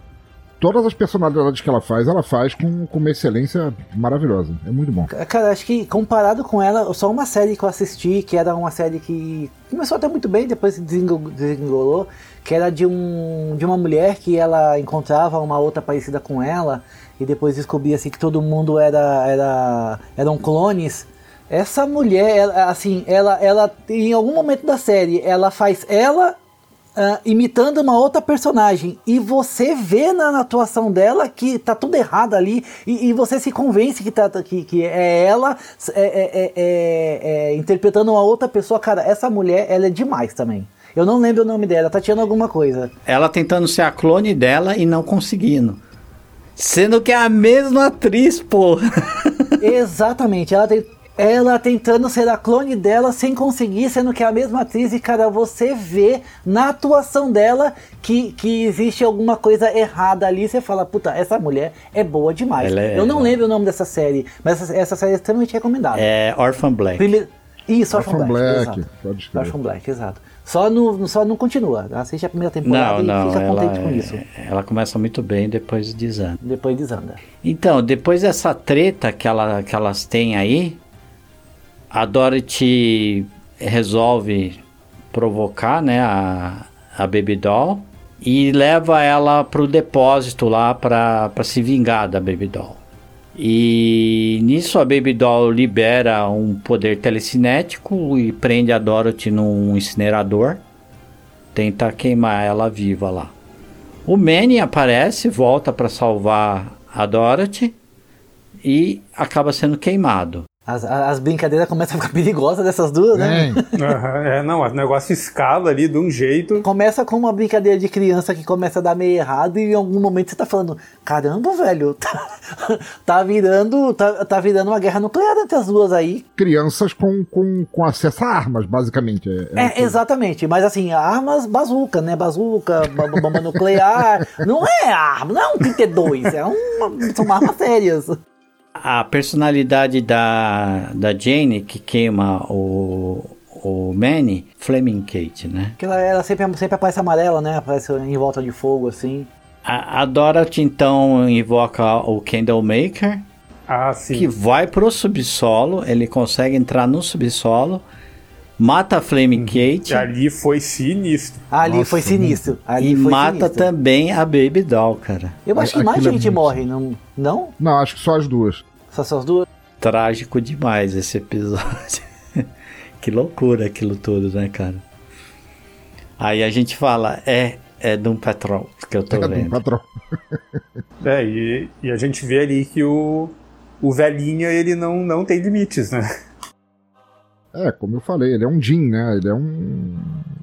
todas as personalidades que ela faz, ela faz com, com uma excelência maravilhosa. É muito bom. Cara, acho que comparado com ela, só uma série que eu assisti, que era uma série que começou até muito bem, depois se desengolou, que era de, um, de uma mulher que ela encontrava uma outra parecida com ela, e depois descobria assim, que todo mundo era, era eram clones. Essa mulher, ela, assim, ela, ela, em algum momento da série, ela faz ela uh, imitando uma outra personagem. E você vê na, na, atuação dela que tá tudo errado ali. E, e você se convence que, tá, que, que é ela é, é, é, é, interpretando uma outra pessoa. Cara, essa mulher, ela é demais também. Eu não lembro o nome dela, Tatiana alguma coisa. Ela tentando ser a clone dela e não conseguindo. Sendo que é a mesma atriz, pô. Exatamente, ela tem ela tentando ser a clone dela sem conseguir, sendo que é a mesma atriz, e cara, você vê na atuação dela que, que existe alguma coisa errada ali. Você fala, puta, essa mulher é boa demais. É, Eu não lembro o nome dessa série, mas essa, essa série é extremamente recomendada. É Orphan Black. Primeiro... Isso, Orphan, Orphan Black. Black exato. Orphan Black, exato. Só não, só não continua. Assiste a primeira temporada não, não, e fica contente com isso. Ela começa muito bem, depois desanda. Depois desanda. Então, depois dessa treta que, ela, que elas têm aí, a Dorothy resolve provocar né, a, a Baby Doll e leva ela para o depósito lá para se vingar da Baby Doll. E nisso a Baby Doll libera um poder telecinético e prende a Dorothy num incinerador. Tenta queimar ela viva lá. O Manny aparece, volta para salvar a Dorothy e acaba sendo queimado. As, as brincadeiras começam a ficar perigosas dessas duas, né? É. é, não, o negócio escala ali de um jeito. Começa com uma brincadeira de criança que começa a dar meio errado e em algum momento você tá falando, caramba, velho, tá, tá virando tá, tá virando uma guerra nuclear entre as duas aí. Crianças com, com, com acesso a armas, basicamente. É, é, é exatamente, mas assim, armas bazuca, né? Bazuca, bomba nuclear, não é arma, não é um 32, é uma, são armas sérias a personalidade da, da Jane que queima o, o Manny, Flaming Kate, né? Que ela, ela sempre, sempre aparece amarela, né? Aparece em volta de fogo, assim. A, a Dorothy, então, invoca o Candlemaker. Ah, sim. Que vai pro subsolo, ele consegue entrar no subsolo, mata a Flaming uhum. Kate. Ali foi sinistro. Ali Nossa, foi sinistro. Ali e foi mata sinistro. também a Baby Doll, cara. Eu acho que mais é gente é morre, não? Não? Não, acho que só as duas. Só são as duas? Trágico demais esse episódio. que loucura aquilo tudo, né, cara? Aí a gente fala, é, é Doom Patrol que eu tô é vendo. Doom Patrol. é, e, e a gente vê ali que o, o velhinho, ele não, não tem limites, né? É, como eu falei, ele é um Jin, né? Ele é um,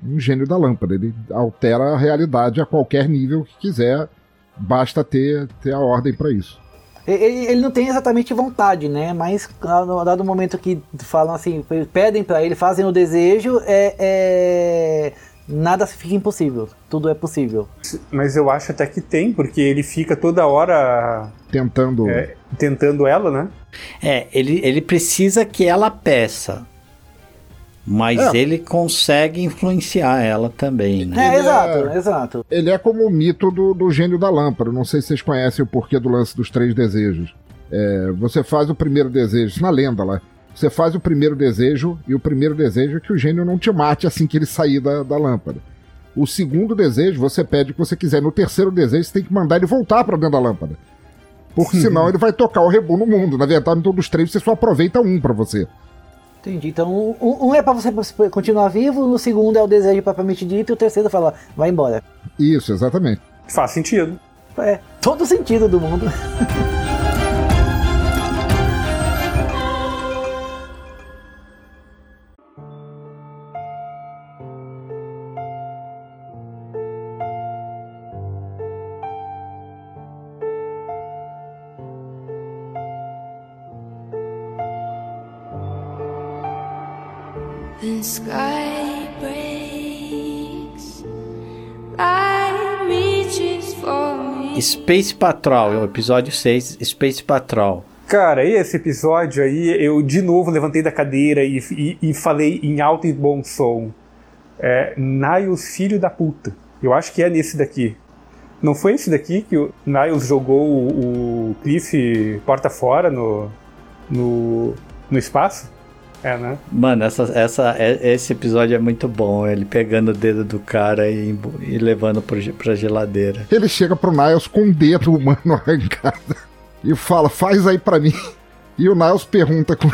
um gênio da lâmpada. Ele altera a realidade a qualquer nível que quiser. Basta ter, ter a ordem para isso. Ele, ele, não tem exatamente vontade, né? Mas no dado momento que falam assim, pedem para ele, fazem o desejo, é, é, nada fica impossível. Tudo é possível. Mas eu acho até que tem, porque ele fica toda hora tentando, é, tentando ela, né? É, ele, ele precisa que ela peça. Mas é. ele consegue influenciar ela também, né? É, exato, é, exato. Ele é como o mito do, do gênio da lâmpada. Não sei se vocês conhecem o porquê do lance dos três desejos. É, você faz o primeiro desejo, na lenda lá. Você faz o primeiro desejo, e o primeiro desejo é que o gênio não te mate assim que ele sair da, da lâmpada. O segundo desejo, você pede o que você quiser. No terceiro desejo, você tem que mandar ele voltar para dentro da lâmpada. Porque senão ele vai tocar o rebu no mundo. Na verdade, em todos os três, você só aproveita um para você. Entendi. Então, um, um é para você continuar vivo, no segundo é o desejo propriamente dito, e o terceiro fala, vai embora. Isso, exatamente. Faz sentido. É, todo sentido do mundo. The sky breaks, light reaches for me. Space Patrol, é o episódio 6, Space Patrol. Cara, esse episódio aí, eu de novo levantei da cadeira e, e, e falei em alto e bom som. É, Niles, filho da puta. Eu acho que é nesse daqui. Não foi esse daqui que o Niles jogou o, o Cliff porta fora no, no, no espaço? É, né? Mano, essa, essa, é- esse episódio é muito bom. Ele pegando o dedo do cara e, e levando pro, pra geladeira. Ele chega pro Niles com o dedo humano arrancado e fala: faz aí pra mim. E o Niles pergunta com-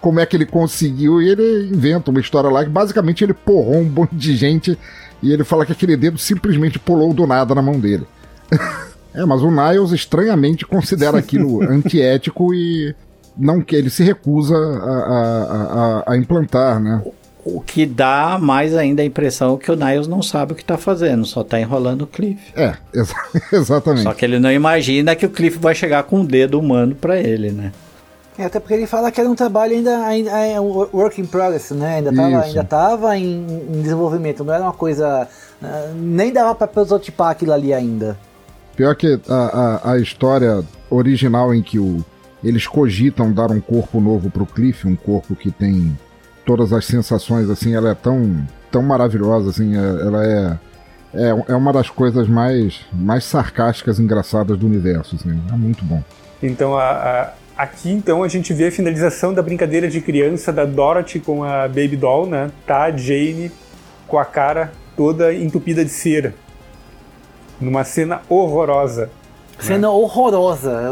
como é que ele conseguiu e ele inventa uma história lá que basicamente ele porrou um monte de gente e ele fala que aquele dedo simplesmente pulou do nada na mão dele. é, mas o Niles estranhamente considera aquilo antiético e não que ele se recusa a, a- a- a implantar, né? O que dá mais ainda a impressão que o Niles não sabe o que tá fazendo, só tá enrolando o Cliff. É, exa- exatamente. Só que ele não imagina que o Cliff vai chegar com um dedo humano pra ele, né? É, até porque ele fala que era um trabalho ainda, ainda é um work in progress, né? Ainda tava, Isso. ainda tava em, em desenvolvimento, não era uma coisa. ah, nem dava pra prototipar aquilo ali ainda. Pior que a, a, a história original em que o, eles cogitam dar um corpo novo pro Cliff, um corpo que tem todas as sensações, assim, ela é tão, tão maravilhosa, assim, é- ela é, é, é uma das coisas mais, mais sarcásticas e engraçadas do universo, assim, é muito bom. Então, a- a- aqui então a gente vê a finalização da brincadeira de criança da Dorothy com a Baby Doll, né? Tá a Jane com a cara toda entupida de cera. Numa cena horrorosa. Cena horrorosa.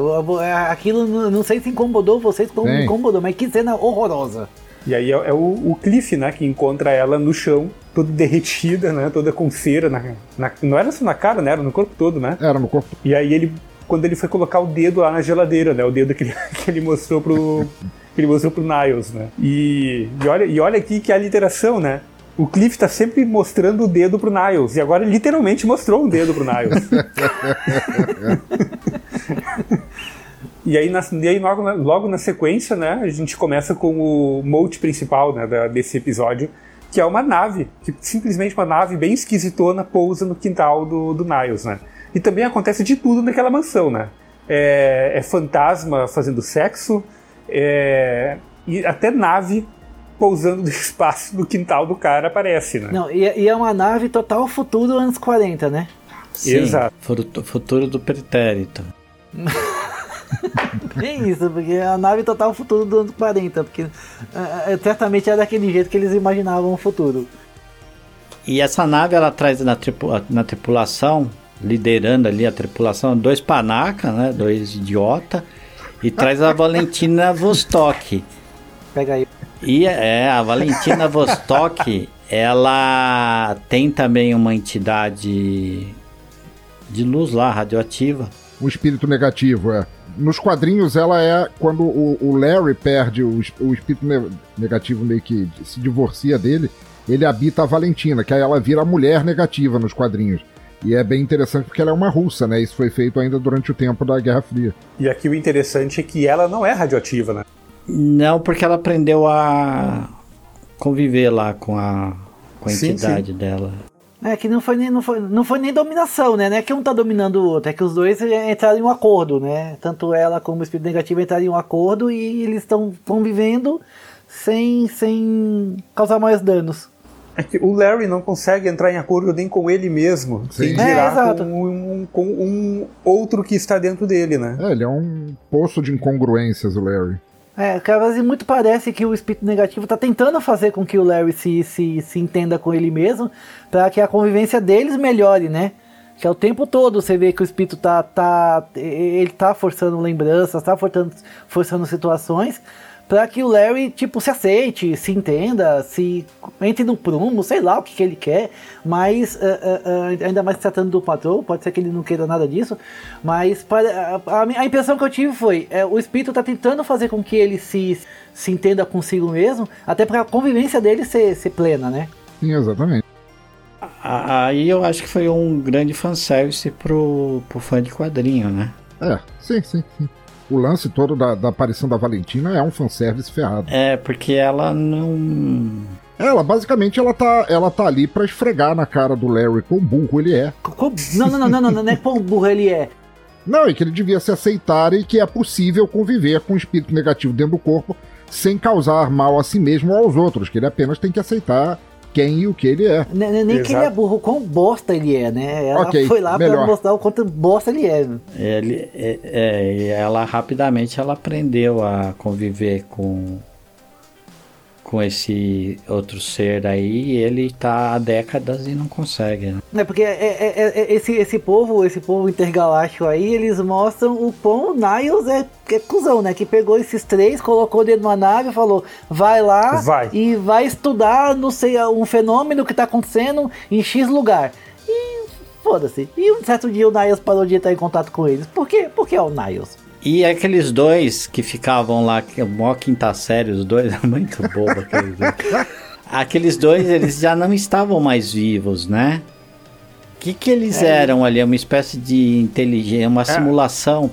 É, Aquilo não sei se incomodou vocês como Sim. me incomodou, mas que cena horrorosa. E aí é, é o, o Cliff, né, que encontra ela no chão, toda derretida, né, toda com cera na, na- não era só na cara, né, era no corpo todo, né? Era no corpo. E aí ele, quando ele foi colocar o dedo lá na geladeira, né, o dedo que ele, que ele mostrou pro que ele mostrou pro Niles, né? E, e olha, e olha aqui que a literação, né? O Cliff tá sempre mostrando o dedo pro Niles, e agora ele literalmente mostrou um dedo pro Niles. E aí, na, e aí logo, na, logo na sequência, né, a gente começa com o mote principal né, da- desse episódio, que é uma nave, que simplesmente uma nave bem esquisitona pousa no quintal do, do Niles, né? E também acontece de tudo naquela mansão, né? É, é fantasma fazendo sexo, é, e até nave pousando do espaço no quintal do cara aparece, né? Não, e, e é uma nave total futuro anos 40, né? Sim, Exato. Futuro, futuro do pretérito. É isso, porque é a nave total futuro do anos 40, porque ah, certamente é daquele jeito que eles imaginavam o futuro. E essa nave ela traz na, tripu- na tripulação, liderando ali a tripulação, dois panaca, né? Dois idiota. E traz a Valentina Vostok. Pega aí. E é, a Valentina Vostok, ela tem também uma entidade de luz lá, radioativa. Um espírito negativo, é. Nos quadrinhos, ela é quando o, o Larry perde o, o espírito ne- negativo, meio que se divorcia dele, ele habita a Valentina, que aí ela vira a mulher negativa nos quadrinhos. E é bem interessante porque ela é uma russa, né? Isso foi feito ainda durante o tempo da Guerra Fria. E aqui o interessante é que ela não é radioativa, né? Não, porque ela aprendeu a conviver lá com a, com a Sim, entidade dela. É que não foi, nem, não, foi, não foi nem dominação, né? Não é que um tá dominando o outro, é que os dois entraram em um acordo, né? Tanto ela como o espírito negativo entraram em um acordo e eles estão convivendo sem, sem causar mais danos. É que o Larry não consegue entrar em acordo nem com ele mesmo, Sim. sem É, dirá exato. com, um, com um outro que está dentro dele, né? É, ele é um poço de incongruências, o Larry. É, às vezes muito parece que o espírito negativo tá tentando fazer com que o Larry se, se, se entenda com ele mesmo, para que a convivência deles melhore, né? Que é o tempo todo você vê que o espírito tá, tá ele tá forçando lembranças, tá forçando, forçando situações, para que o Larry, tipo, se aceite, se entenda, se entre no prumo, sei lá o que, que ele quer, mas ah, ah, ainda mais tratando do patrão, pode ser que ele não queira nada disso, mas para, a, a- a impressão que eu tive foi, é, o espírito tá tentando fazer com que ele se, se entenda consigo mesmo, até para a convivência dele ser, ser plena, né? Sim, exatamente. Aí eu acho que foi um grande fanservice pro, pro fã de quadrinho, né? É, sim, sim, sim. O lance todo da, da aparição da Valentina é um fanservice ferrado. É, porque ela não. Ela, basicamente, ela tá, ela tá ali pra esfregar na cara do Larry quão burro ele é. Não, não, não, não, não, não, não é quão burro ele é. Não, e que ele devia se aceitar e que é possível conviver com o espírito negativo dentro do corpo sem causar mal a si mesmo ou aos outros, que ele apenas tem que aceitar quem e o que ele é. Nem, nem que ele é burro, quão bosta ele é, né? Ela Ok, foi lá melhor. pra mostrar o quanto bosta ele é. Ele, é, é, e ela rapidamente ela aprendeu a conviver com com esse outro ser aí ele tá há décadas e não consegue. Né? É porque é, é- é- é- esse, esse povo, esse povo intergaláctico aí, eles mostram o quão o Niles é, é cuzão, né? Que pegou esses três, colocou dentro de uma nave e falou: vai lá Vai. e vai estudar, não sei, um fenômeno que tá acontecendo em X lugar. E foda-se. E um certo dia o Niles parou de entrar em contato com eles. Por quê? Porque é o Niles. E aqueles dois que ficavam lá, que é mó quinta série, os dois, é muito bobo aqueles dois. Aqueles dois, eles já não estavam mais vivos, né? O que, que eles eram ali? Uma espécie de inteligência, uma simulação.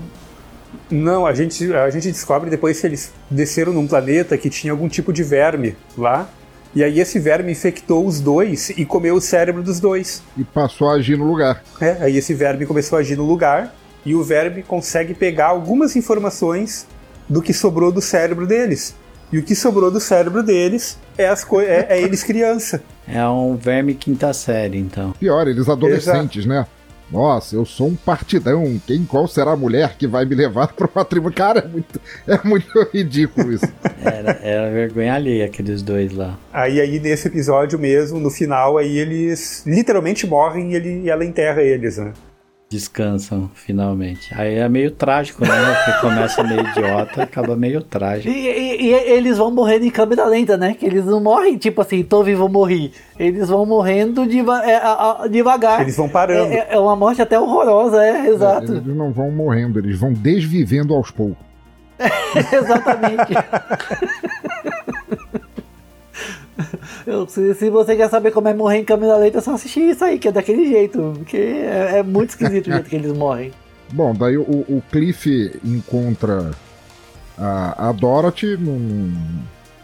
Não, a gente, a gente descobre depois que eles desceram num planeta que tinha algum tipo de verme lá. E aí esse verme infectou os dois e comeu o cérebro dos dois. E passou a agir no lugar. É, aí esse verme começou a agir no lugar e o verme consegue pegar algumas informações do que sobrou do cérebro deles. E o que sobrou do cérebro deles é, as co- é, é eles criança. É um verme quinta série, então. Pior, eles adolescentes, né? Nossa, eu sou um partidão. Quem qual será a mulher que vai me levar para uma tribo? Cara, é muito, é muito ridículo isso. Era, era vergonha alheia aqueles dois lá. Aí, aí nesse episódio mesmo, no final, aí eles literalmente morrem e, ele, e ela enterra eles, né? Descansam, finalmente. Aí é meio trágico, né? Porque começa meio idiota e acaba meio E, trágico. e- e eles vão morrendo em câmera lenta, né? Que eles não morrem, tipo assim, tô vivo, morri. Eles vão morrendo deva- é, a- a- devagar. Eles vão parando. É, é- é uma morte até horrorosa, é, exato. Eles não vão morrendo, eles vão desvivendo aos poucos. Exatamente. Eu- se, se você quer saber como é morrer em câmera lenta, é só assistir isso aí, que é daquele jeito. Porque é, é muito esquisito o jeito que eles morrem. Bom, daí o, o Cliff encontra a, a Dorothy num,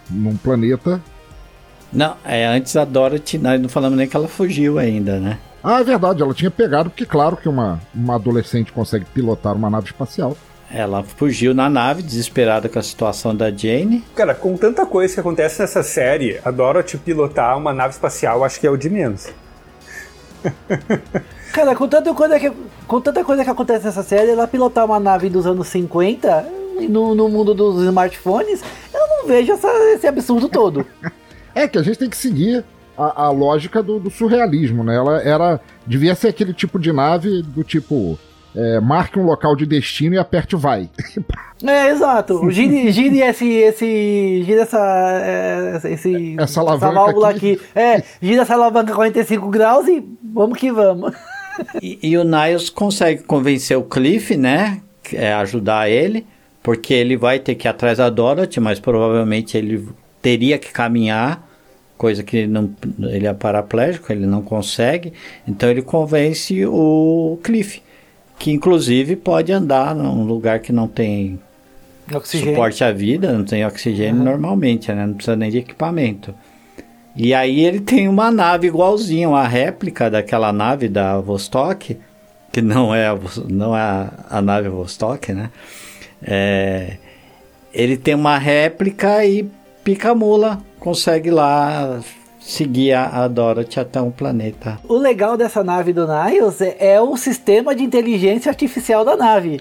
num planeta. Não, é antes a Dorothy, nós não falamos nem que ela fugiu ainda, né? Ah, é verdade, ela tinha pegado, porque claro que uma, uma adolescente consegue pilotar uma nave espacial. Ela fugiu na nave, desesperada com a situação da Jane. Cara, com tanta coisa que acontece nessa série, a Dorothy pilotar uma nave espacial acho que é o de menos. Cara, com tanta, coisa que, com tanta coisa que acontece nessa série, ela pilotar uma nave dos anos 50 no, no mundo dos smartphones, eu não vejo essa- esse absurdo todo. É que a gente tem que seguir a, a lógica do, do surrealismo, né? Ela era. Devia ser aquele tipo de nave do tipo. É, marque um local de destino e aperte vai. É, exato. Gire, gire esse. esse gire essa. é, esse, Essa alavanca válvula aqui. aqui. É, gira essa alavanca 45 graus e vamos que vamos. E, e o Niles consegue convencer o Cliff, né? É ajudar ele, porque ele vai ter que ir atrás da Dorothy, mas provavelmente ele teria que caminhar, coisa que não, ele é paraplégico, ele não consegue. Então ele convence o Cliff, que inclusive pode andar num lugar que não tem Oxigênio. suporte à vida, não tem oxigênio normalmente, né? Não precisa nem de equipamento. E aí ele tem uma nave igualzinha, uma réplica daquela nave da Vostok, que não é a, não é a, a nave Vostok, né? É, ele tem uma réplica e pica a mula, consegue lá seguir a, a Dorothy até um planeta. O legal dessa nave do Niles é, é o sistema de inteligência artificial da nave.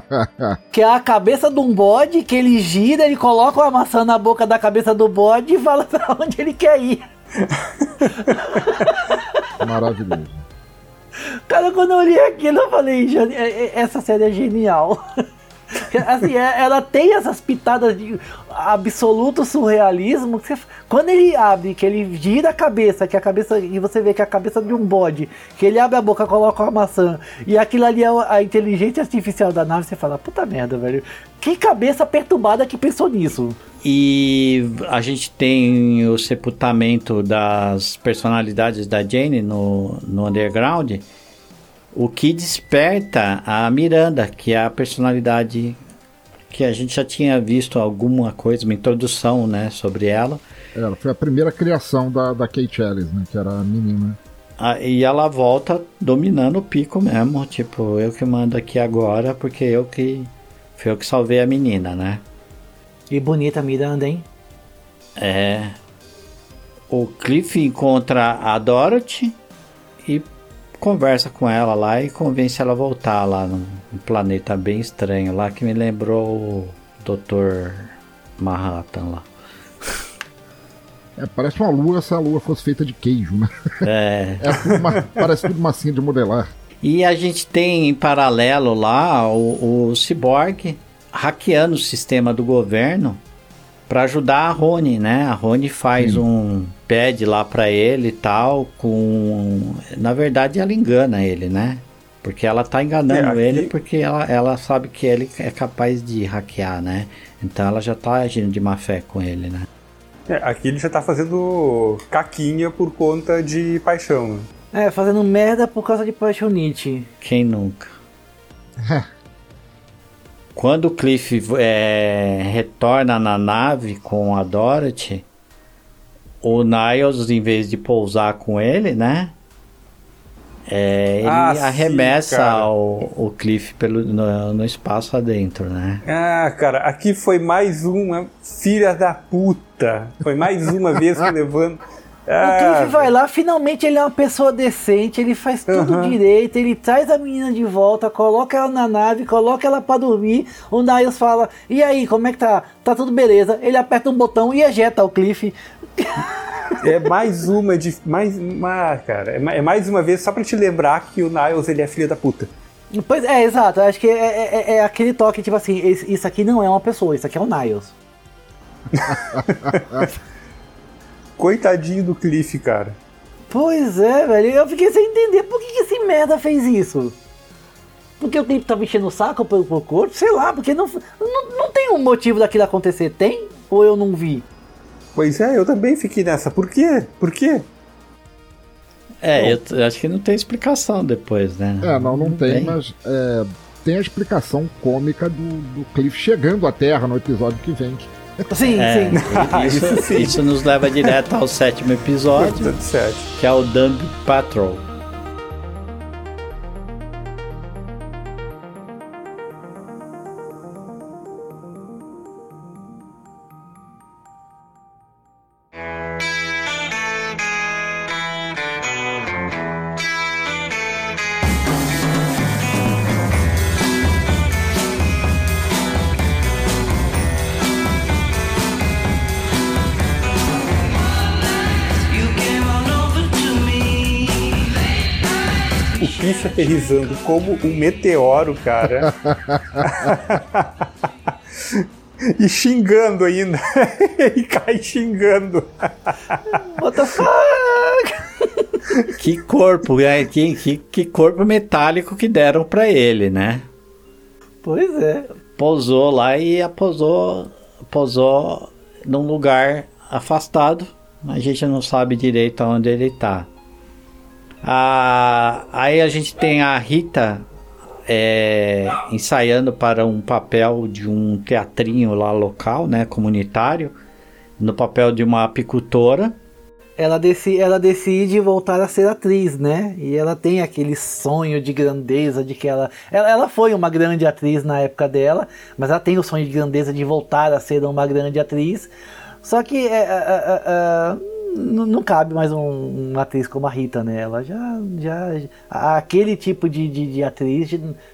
que é a cabeça de um bode que ele gira, ele coloca uma maçã na boca da cabeça do bode e fala pra onde ele quer ir. Maravilhoso. Cara, quando eu olhei aquilo, eu falei, "Jane, é- é- essa série é genial. Assim, é- ela tem essas pitadas de absoluto surrealismo. que você- quando ele abre, que ele gira a cabeça, que a cabeça. E você vê que é a cabeça de um bode, que ele abre a boca, coloca uma maçã, e aquilo ali é a inteligência artificial da nave, você fala, puta merda, velho. Que cabeça perturbada que pensou nisso. E a gente tem o sepultamento das personalidades da Jane no, no Underground, o que desperta a Miranda, que é a personalidade que a gente já tinha visto alguma coisa, uma introdução né, sobre ela. Ela foi a primeira criação da, da Kate Ellis, né? Que era a menina. Ah, E ela volta dominando o pico mesmo, tipo, eu que mando aqui agora, porque eu que fui eu que salvei a menina, né? E bonita Miranda, hein? É. o Cliff encontra a Dorothy conversa com ela lá e convence ela a voltar lá num planeta bem estranho lá que me lembrou o Dr. Manhattan lá. É, parece uma lua se a lua fosse feita de queijo, né? É. É tudo uma- parece tudo massinha de modelar. E a gente tem em paralelo lá o, o Cyborg hackeando o sistema do governo para ajudar a Rony, né? A Rony faz um pad lá para ele e tal, com na verdade ela engana ele, né? Porque ela tá enganando É, aqui- ele porque ela, ela sabe que ele é capaz de hackear, né? Então ela já tá agindo de má fé com ele, né? É, aqui ele já tá fazendo caquinha por conta de paixão. né? É, fazendo merda por causa de paixonite. Quem nunca? Quando o Cliff é, retorna na nave com a Dorothy, o Niles, em vez de pousar com ele, né? é, ele Ah, sim, arremessa cara. o, o Cliff pelo, no, no espaço adentro, né? Ah, cara, aqui foi mais uma filha da puta. Foi mais uma vez que levando. O Ah, Cliff vai lá, finalmente ele é uma pessoa decente, ele faz tudo Aham. direito, ele traz a menina de volta, coloca ela na nave, coloca ela pra dormir. O Niles fala: E aí, como é que tá? Tá tudo beleza. Ele aperta um botão e ejeta o Cliff. É mais uma de. Mais uma, cara. É é mais uma vez só pra te lembrar que o Niles ele é filha da puta. Pois é, exato. Acho que é, é- é- é aquele toque, tipo assim, isso aqui não é uma pessoa, isso aqui é o Niles. Coitadinho do Cliff, cara. Pois é, velho. Eu fiquei sem entender por que, que esse merda fez isso. Porque o Cliff tava enchendo o saco pelo, pelo corpo? Sei lá, porque não, não, não tem um motivo daquilo acontecer. Tem? Ou eu não vi? Pois é, eu também fiquei nessa. Por quê? Por quê? É, eu, acho que não tem explicação depois, né? É, não, não tem, mas é, tem a explicação cômica do, do Cliff chegando à Terra no episódio que vem. Sim, É, sim. isso, Isso sim. isso nos leva direto ao sétimo episódio, que é o Dumb Patrol. O Cliff aterrizando como um meteoro, cara. e xingando ainda. Ele cai xingando. What the fuck? Que corpo, né? que, que, que corpo metálico que deram pra ele, né? Pois é. Pousou lá e pousou, pousou num lugar afastado. A gente não sabe direito onde ele tá. Ah, aí a gente tem a Rita é, ensaiando para um papel de um teatrinho lá local, né, comunitário, no papel de uma apicultora. Ela, deci, ela decide voltar a ser atriz, né? E ela tem aquele sonho de grandeza de que ela, ela. Ela foi uma grande atriz na época dela, mas ela tem o sonho de grandeza de voltar a ser uma grande atriz. Só que é, é, é, é, não, não cabe mais um- uma atriz como a Rita, né? Ela já. já aquele tipo de, de, de atriz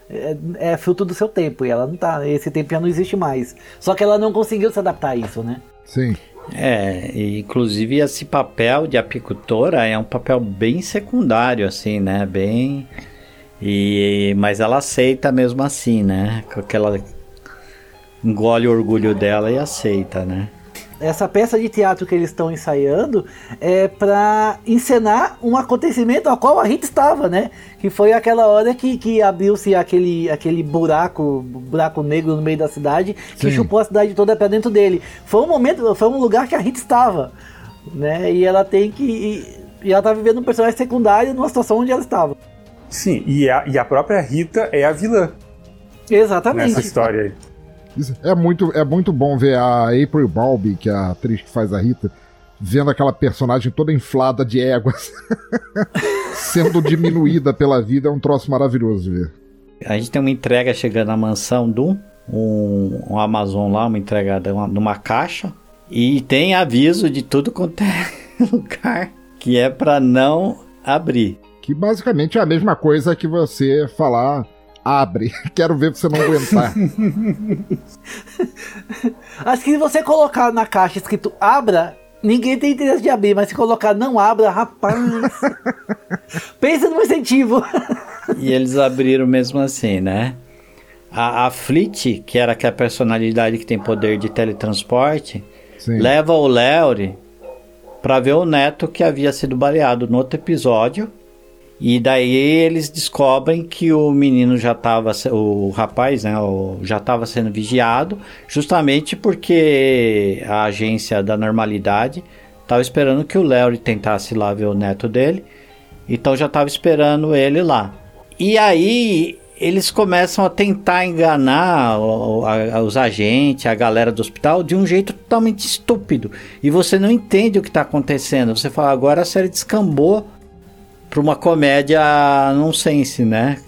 é, é fruto do seu tempo. E ela não tá. Esse tempo já não existe mais. Só que ela não conseguiu se adaptar a isso, né? Sim. É, e inclusive esse papel de apicultora é um papel bem secundário, assim, né? Bem. E, mas ela aceita mesmo assim, né? Com aquela. Engole o orgulho dela e aceita, né? Essa peça de teatro que eles estão ensaiando é para encenar um acontecimento ao qual a Rita estava, né? Que foi aquela hora que, que abriu-se aquele, aquele buraco, buraco negro no meio da cidade, que Sim. chupou a cidade toda para dentro dele. Foi um momento, foi um lugar que a Rita estava, né? E ela tem que e, e ela tá vivendo um personagem secundário numa situação onde ela estava. Sim, e a, e a própria Rita é a vilã Exatamente. nessa história aí. É muito, é muito bom ver a April Balby, que é a atriz que faz a Rita, vendo aquela personagem toda inflada de éguas sendo diminuída pela vida. É um troço maravilhoso de ver. A gente tem uma entrega chegando na mansão do um, um Amazon lá, uma entrega de uma- numa caixa. E tem aviso de tudo quanto é lugar que é para não abrir. Que basicamente é a mesma coisa que você falar abre. Quero ver você não aguentar. Acho que se você colocar na caixa escrito abra, ninguém tem interesse de abrir, mas se colocar não abra, rapaz. pensa no incentivo. e eles abriram mesmo assim, né? A, a Fleet, que era aquela personalidade que tem poder de teletransporte, Sim. leva o Leori para ver o neto que havia sido baleado no outro episódio. E daí eles descobrem que o menino já estava, o rapaz, né, já estava sendo vigiado, justamente porque a agência da normalidade estava esperando que o Larry tentasse lá ver o neto dele, então já estava esperando ele lá. E aí eles começam a tentar enganar os agentes, a galera do hospital, de um jeito totalmente estúpido. E você não entende o que está acontecendo. Você fala, agora a série descambou para uma comédia nonsense, né?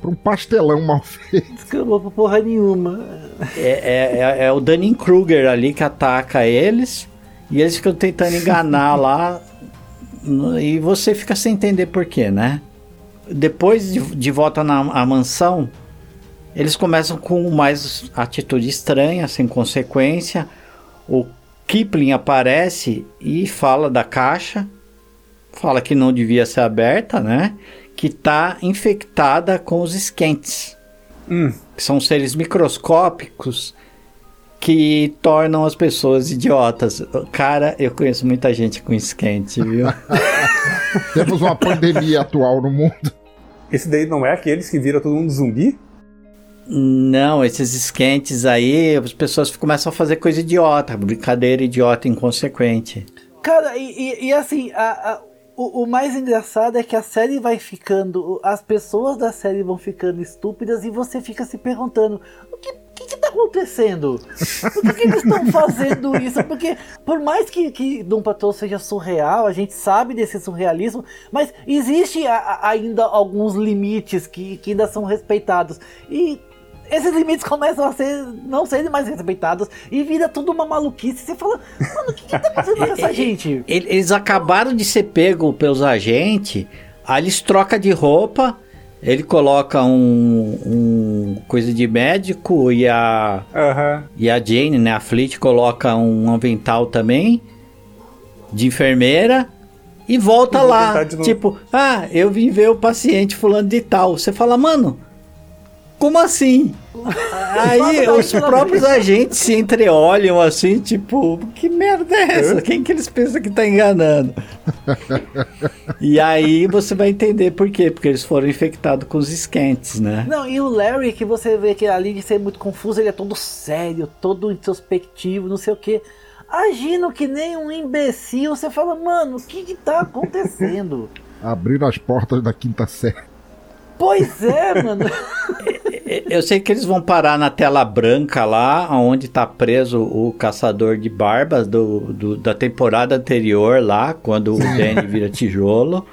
Para um pastelão mal feito. Descambou pra porra nenhuma. É, é, é, é o Dunning Kruger ali que ataca eles. E eles ficam tentando enganar lá. E você fica sem entender porquê, né? Depois de, de volta na mansão, eles começam com mais atitude estranha, sem consequência. O Kipling aparece e fala da caixa fala que não devia ser aberta, né? Que está infectada com os esquentes. Hum. Que são seres microscópicos que tornam as pessoas idiotas. Cara, eu conheço muita gente com esquente, viu? Temos uma pandemia atual no mundo. Esse daí não é aqueles que viram todo mundo zumbi? Não, esses esquentes aí, as pessoas começam a fazer coisa idiota, brincadeira idiota, inconsequente. Cara, e, e, e assim, a, a, o, o, mais engraçado é que a série vai ficando. As pessoas da série vão ficando estúpidas e você fica se perguntando: o que, que, que tá acontecendo? Por que, eles estão fazendo isso? Porque, por mais que, que Doom Patrol seja surreal, a gente sabe desse surrealismo, mas existe a, ainda alguns limites que, que ainda são respeitados. E esses limites começam a ser não serem mais respeitados e vira tudo uma maluquice. Você fala, mano, o que, que tá fazendo com essa gente? Eles acabaram de ser pegos pelos agentes, aí eles trocam de roupa, ele coloca um, um coisa de médico e a uhum. e a Jane, né, a Fleet coloca um avental também de enfermeira e volta lá, tipo, ah, eu vim ver o paciente fulano de tal. Você fala, mano, como assim? Aí os próprios agentes se entreolham assim, tipo, que merda é essa? Quem que eles pensam que tá enganando? e aí você vai entender por quê, porque eles foram infectados com os esquentes, né? Não, e o Larry, que você vê que ali de ser muito confuso, ele é todo sério, todo introspectivo, não sei o que. Agindo que nem um imbecil, você fala, mano, o que que tá acontecendo? Abriram as portas da quinta série. Pois é, mano. Eu sei que eles vão parar na tela branca lá, onde tá preso o caçador de barbas do, do da temporada anterior lá, quando o Danny vira tijolo.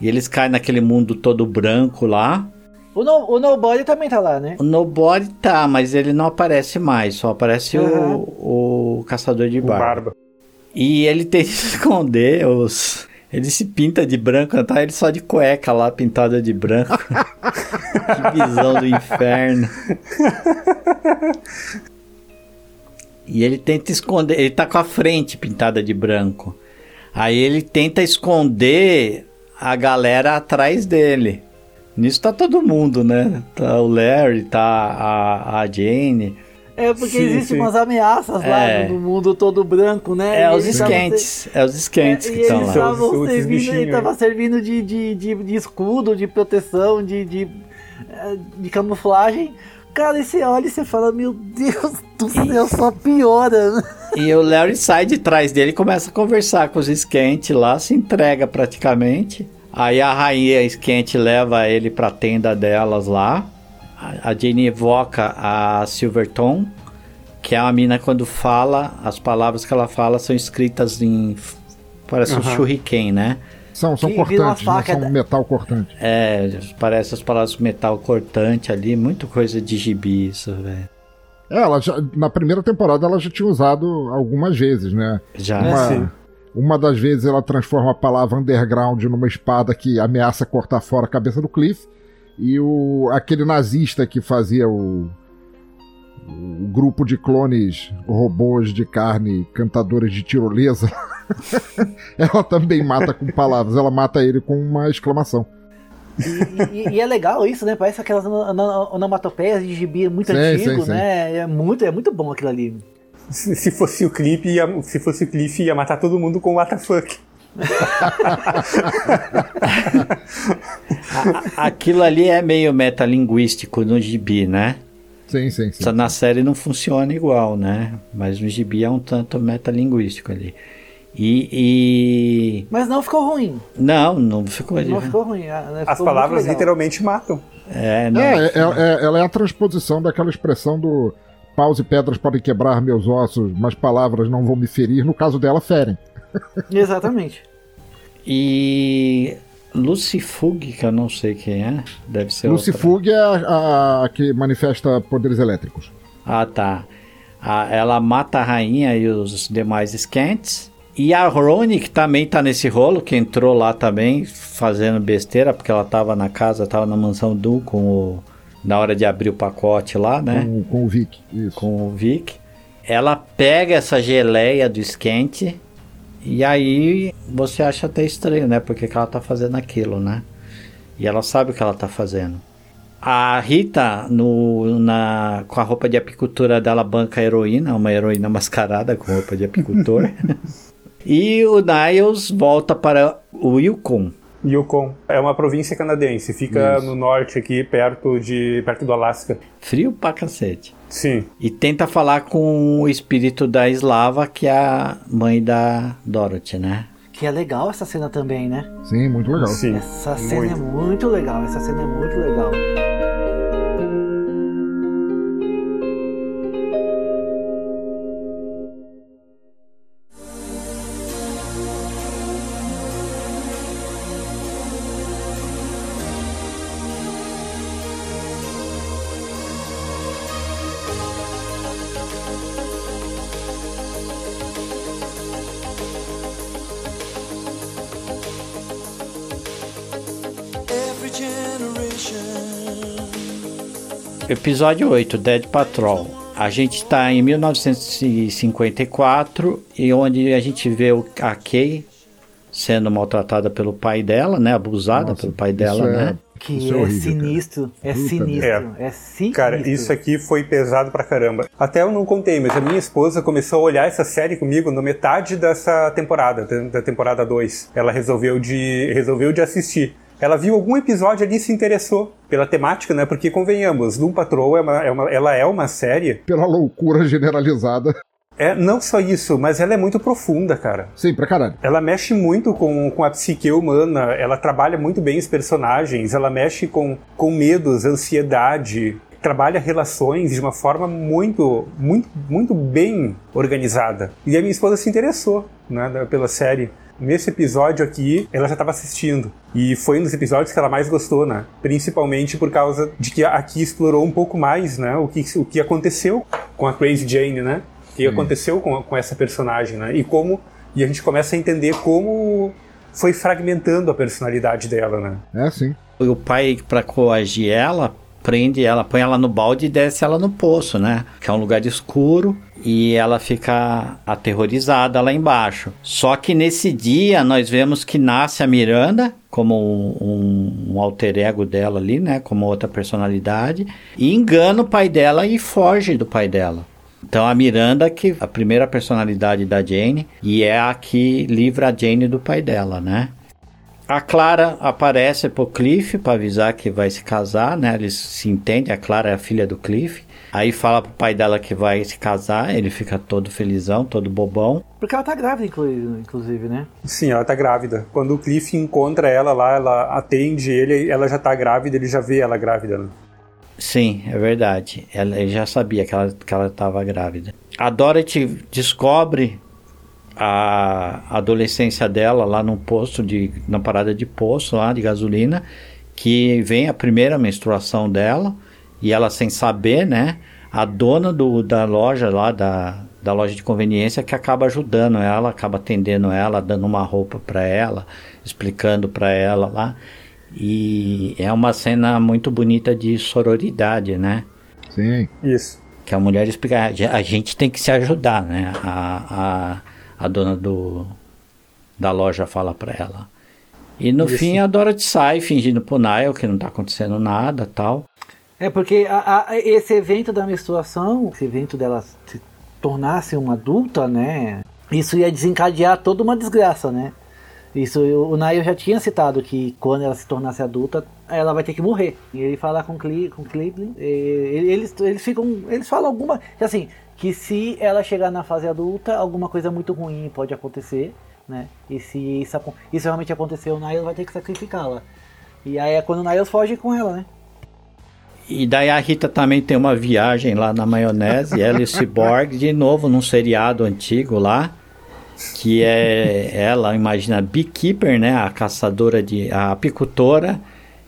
E eles caem naquele mundo todo branco lá. O, no, o Nobody também tá lá, né? O Nobody tá, mas ele não aparece mais, só aparece uhum. o, o caçador de barba. barba. E ele tem que esconder os, ele se pinta de branco, tá? Ele só de cueca lá, pintada de branco. que visão do inferno. E ele tenta esconder, ele tá com a frente pintada de branco. Aí ele tenta esconder a galera atrás dele. Nisso tá todo mundo, né? Tá o Larry, tá a, a Jane. É porque sim, existem umas ameaças lá é. no mundo todo branco, né? É os esquentes, é os esquentes é, que estão lá. Estavam servindo, ele estava servindo de, de, de, de, escudo, de proteção, de, de, é, de camuflagem. Cara, e você olha e você fala, meu Deus do céu, só piora. E o Larry sai de trás dele e começa a conversar com os esquentes lá, se entrega praticamente. Aí a rainha esquente leva ele pra tenda delas lá a Jane evoca a Silverton, que é a mina quando fala, as palavras que ela fala são escritas em. Parece uhum. um shuriken, né? São, são cortantes, né? são metal cortante. É, parece as palavras metal cortante ali, muito coisa de gibi isso, velho. É, ela já, na primeira temporada ela já tinha usado algumas vezes, né? Já. Uma, é, Uma das vezes ela transforma a palavra underground numa espada que ameaça cortar fora a cabeça do Cliff. E o, aquele nazista que fazia o, o grupo de clones robôs de carne, cantadores de tirolesa, ela também mata com palavras. Ela mata ele com uma exclamação. E, e, e, é legal isso, né? Parece aquelas onomatopeias de gibi muito sim, antigo, sim, né? Sim. É muito, é muito bom aquilo ali. Se, se fosse o clipe, ia, se fosse o Cliff, ia matar todo mundo com what the fuck. Aquilo ali é meio metalinguístico no gibi, né? Sim, sim, sim. Só na série não funciona igual, né? Mas no gibi é um tanto metalinguístico ali. E, e, Mas não ficou ruim. Não, não ficou Não ficou ruim. Ah, né? Ficou As palavras literalmente matam. É, não, é, é, é, ela é a transposição daquela expressão do paus e pedras podem quebrar meus ossos, mas palavras não vão me ferir. No caso dela, ferem. Exatamente. e Lucifug, que eu não sei quem é, deve ser Lucifug é a, a, a, que manifesta poderes elétricos. Ah, tá. A, ela mata a rainha e os demais Skents. E a Rony, que também tá nesse rolo, que entrou lá também fazendo besteira, porque ela tava na casa, tava na mansão do com o. Na hora de abrir o pacote lá, né? Com, com o Vic. Isso. Com o Vic. Ela pega essa geleia do esquente e aí você acha até estranho, né? Porque que ela tá fazendo aquilo, né? E ela sabe o que ela tá fazendo. A Rita, no, na, com a roupa de apicultura dela, banca a heroína, uma heroína mascarada com roupa de apicultor. e o Niles volta para o Yukon. Yukon é uma província canadense, fica Isso. no norte aqui, perto de perto do Alasca. Frio pra cacete. Sim. E tenta falar com o espírito da Slava, que é a mãe da Dorothy, né? Que é legal essa cena também, né? Sim, muito legal. Sim. Essa cena muito. é muito legal, essa cena é muito legal. Episódio 8, Dead Patrol. A gente está em 1954 e onde a gente vê a Kay sendo maltratada pelo pai dela, né? Abusada Nossa, pelo pai dela, é, né? Que é, é horrível, sinistro, é sinistro, é. é sinistro. Cara, isso aqui foi pesado pra caramba. Até eu não contei, mas a minha esposa começou a olhar essa série comigo no metade dessa temporada, da temporada 2. Ela resolveu de, resolveu de assistir ela viu algum episódio ali e se interessou pela temática, né? Porque, convenhamos, Doom Patrol é uma, é uma, ela é uma série... Pela loucura generalizada. É, não só isso, mas ela é muito profunda, cara. Sim, pra caralho. Ela mexe muito com, com a psique humana, ela trabalha muito bem os personagens, ela mexe com, com medos, ansiedade, trabalha relações de uma forma muito, muito, muito bem organizada. E a minha esposa se interessou né, pela série nesse episódio aqui, ela já estava assistindo. E foi um dos episódios que ela mais gostou, né? Principalmente por causa de que aqui explorou um pouco mais, né? O que, o que aconteceu com a Crazy Jane, né? O que aconteceu com, com essa personagem, né? E como. E a gente começa a entender como foi fragmentando a personalidade dela, né? É, sim. O pai, para coagir ela, prende ela, põe ela no balde e desce ela no poço, né? Que é um lugar escuro e ela fica aterrorizada lá embaixo. Só que nesse dia nós vemos que nasce a Miranda como um, um, alter ego dela ali, né? Como outra personalidade e engana o pai dela e foge do pai dela. Então a Miranda que a primeira personalidade da Jane e é a que livra a Jane do pai dela, né? A Clara aparece pro Cliff para avisar que vai se casar, né? Eles se entendem, a Clara é a filha do Cliff. Aí fala pro pai dela que vai se casar, ele fica todo felizão, todo bobão. Porque ela tá grávida, inclusive, né? Sim, ela tá grávida. Quando o Cliff encontra ela lá, ela atende ele, ela já tá grávida, ele já vê ela grávida, né? Sim, é verdade. Ela, ele já sabia que ela, que ela tava grávida. A Dorothy descobre a adolescência dela lá no posto de na parada de posto lá de gasolina que vem a primeira menstruação dela e ela sem saber né a dona do, da loja lá da da loja de conveniência que acaba ajudando ela, acaba atendendo ela, dando uma roupa para ela, explicando para ela lá. E é uma cena muito bonita de sororidade, né? Sim. Isso. Que a mulher explica, a gente tem que se ajudar, né? A, a, a dona do, da loja fala para ela. E no Isso. fim a Dorothy sai fingindo pro Niall que não tá acontecendo nada tal. É porque a- a- esse evento da menstruação, esse evento dela se tornar-se uma adulta, né? Isso ia desencadear toda uma desgraça, né? Isso o Niall já tinha citado que quando ela se tornasse adulta, ela vai ter que morrer. E ele fala com Cle, com Cleveland, e eles eles ficam, eles falam alguma, assim, que se ela chegar na fase adulta, alguma coisa muito ruim pode acontecer, né? E se isso, isso realmente acontecer, o Niall vai ter que sacrificá-la. E aí é quando o Niall foge com ela, né? E daí a Rita também tem uma viagem lá na maionese, ela e o Cyborg, de novo num seriado antigo lá, que é ela, imagina, Beekeeper, né, a caçadora de, a apicultora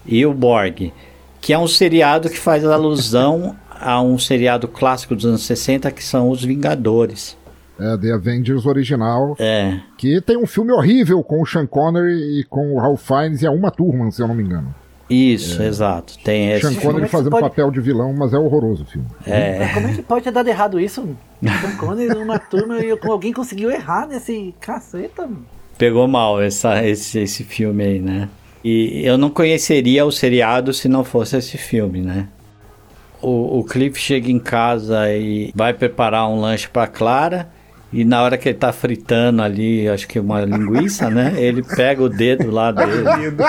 e o Borg, que é um seriado que faz alusão a um seriado clássico dos anos 60 que são Os Vingadores. É, The Avengers original, É, que tem um filme horrível com o Sean Connery e com o Ralph Fiennes e a Uma Turman, se eu não me engano. isso, exato. Tem esse Sean filme. Connery é fazendo pode- papel de vilão, mas é horroroso o filme. É, Mas como é que pode ter dado errado isso? Sean Connery numa turma e alguém conseguiu errar nesse caceta? Pegou mal essa, esse, esse filme aí, né? E eu não conheceria o seriado se não fosse esse filme, né? O, o Cliff chega em casa e vai preparar um lanche pra Clara. E na hora que ele tá fritando ali, acho que uma linguiça, né? Ele pega o dedo lá dele.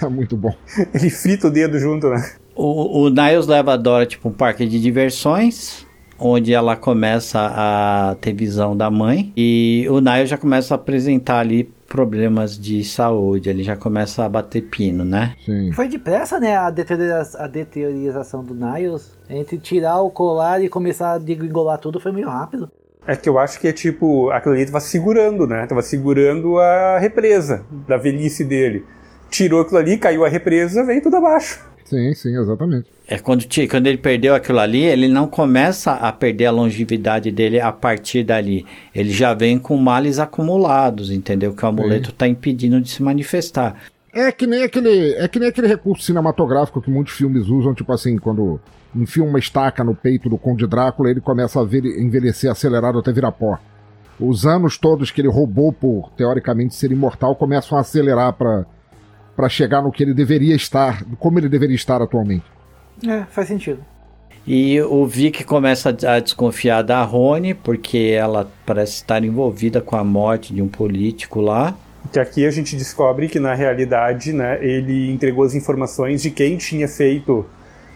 É muito bom. Ele frita o dedo junto, né? O, o Niles leva a Dorothy para um parque de diversões, onde ela começa a ter visão da mãe. E o Niles já começa a apresentar ali problemas de saúde. Ele já começa a bater pino, né? Sim. Foi depressa, né, a, deteriora- a deteriorização do Niles. Entre tirar o colar e começar a degringolar tudo foi meio rápido. É que eu acho que é tipo, aquilo ali tava segurando, né? Tava segurando a represa da velhice dele. Tirou aquilo ali, caiu a represa, veio tudo abaixo. Sim, sim, exatamente. É quando, quando ele perdeu aquilo ali, ele não começa a perder a longevidade dele a partir dali. Ele já vem com males acumulados, entendeu? Que o amuleto está impedindo de se manifestar. É que nem aquele, é que nem aquele recurso cinematográfico que muitos filmes usam, tipo assim, quando enfia uma estaca no peito do Conde Drácula, ele começa a ver- envelhecer acelerado até virar pó. Os anos todos que ele roubou por teoricamente ser imortal começam a acelerar pra para chegar no que ele deveria estar, como ele deveria estar atualmente. É, faz sentido. E o Vic começa a desconfiar da Rony, porque ela parece estar envolvida com a morte de um político lá. Que aqui a gente descobre que na realidade, né, ele entregou as informações de quem tinha feito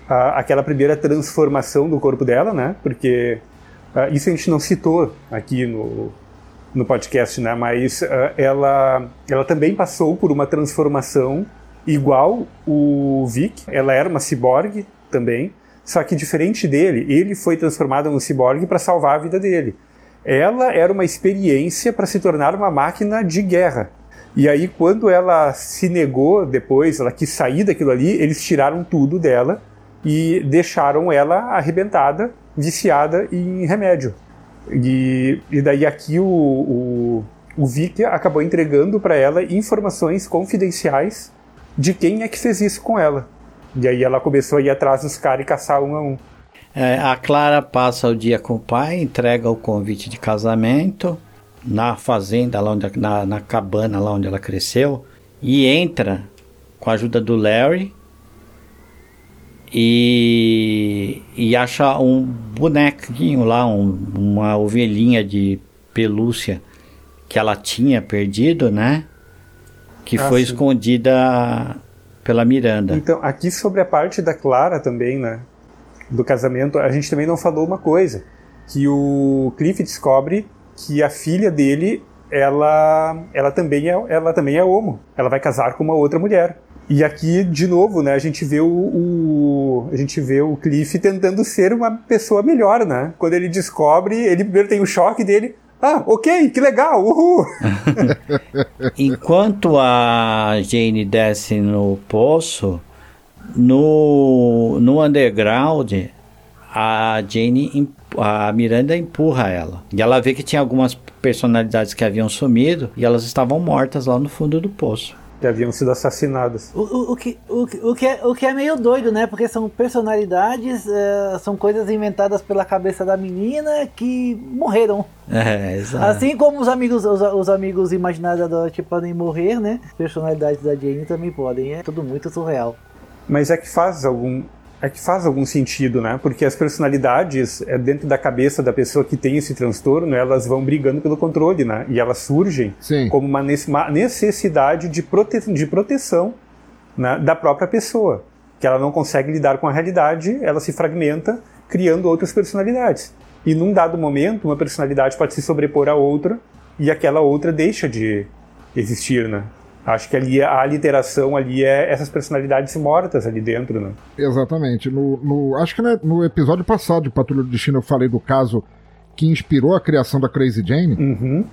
ah, aquela primeira transformação do corpo dela, né? Porque ah, isso a gente não citou aqui no, no podcast, né? Mas ah, ela, ela também passou por uma transformação igual o Vic. Ela era uma ciborgue também, só que diferente dele, ele foi transformado num ciborgue para salvar a vida dele. Ela era uma experiência para se tornar uma máquina de guerra. E aí, quando ela se negou depois, ela quis sair daquilo ali, eles tiraram tudo dela e deixaram ela arrebentada, viciada em remédio. E, e daí aqui o, o, o Vic acabou entregando para ela informações confidenciais de quem é que fez isso com ela. E aí ela começou a ir atrás dos caras e caçar um a um. É, a Clara passa o dia com o pai, entrega o convite de casamento na fazenda, lá onde, na, na cabana lá onde ela cresceu, e entra com a ajuda do Larry e, e acha um bonequinho lá, um- uma ovelhinha de pelúcia que ela tinha perdido, né? Que Ah, foi sim. escondida pela Miranda. Então, aqui sobre a parte da Clara também, né? Do casamento, a gente também não falou uma coisa. Que o Cliff descobre que a filha dele, ela, ela, também, é, ela também é homo. Ela vai casar com uma outra mulher. E aqui, de novo, né, a gente vê o, o- a gente vê o Cliff tentando ser uma pessoa melhor, né? Quando ele descobre, ele primeiro tem o choque dele. Ah, ok, que legal, uhul! Enquanto a Jane desce no poço, no, no underground, a Jane, a Miranda empurra ela. E ela vê que tinha algumas personalidades que haviam sumido e elas estavam mortas lá no fundo do poço. Que haviam sido assassinadas. O, o, o, que, o, o, que é, o que é meio doido, né? Porque são personalidades, é, são coisas inventadas pela cabeça da menina que morreram. É, exato. Assim como os amigos, os, os amigos imaginários da Dorothy podem morrer, né? Personalidades da Jane também podem. É tudo muito surreal. Mas é que faz algum é que faz algum sentido, né? Porque as personalidades é dentro da cabeça da pessoa que tem esse transtorno, elas vão brigando pelo controle, né? E elas surgem Sim. como uma necessidade de, prote de proteção né, da própria pessoa, que ela não consegue lidar com a realidade, ela se fragmenta, criando outras personalidades. E num dado momento, uma personalidade pode se sobrepor à outra e aquela outra deixa de existir, né? Acho que ali a literação ali é essas personalidades mortas ali dentro, né? Exatamente. No, no acho que no episódio passado de Patrulha do Destino eu falei do caso que inspirou a criação da Crazy Jane, uhum.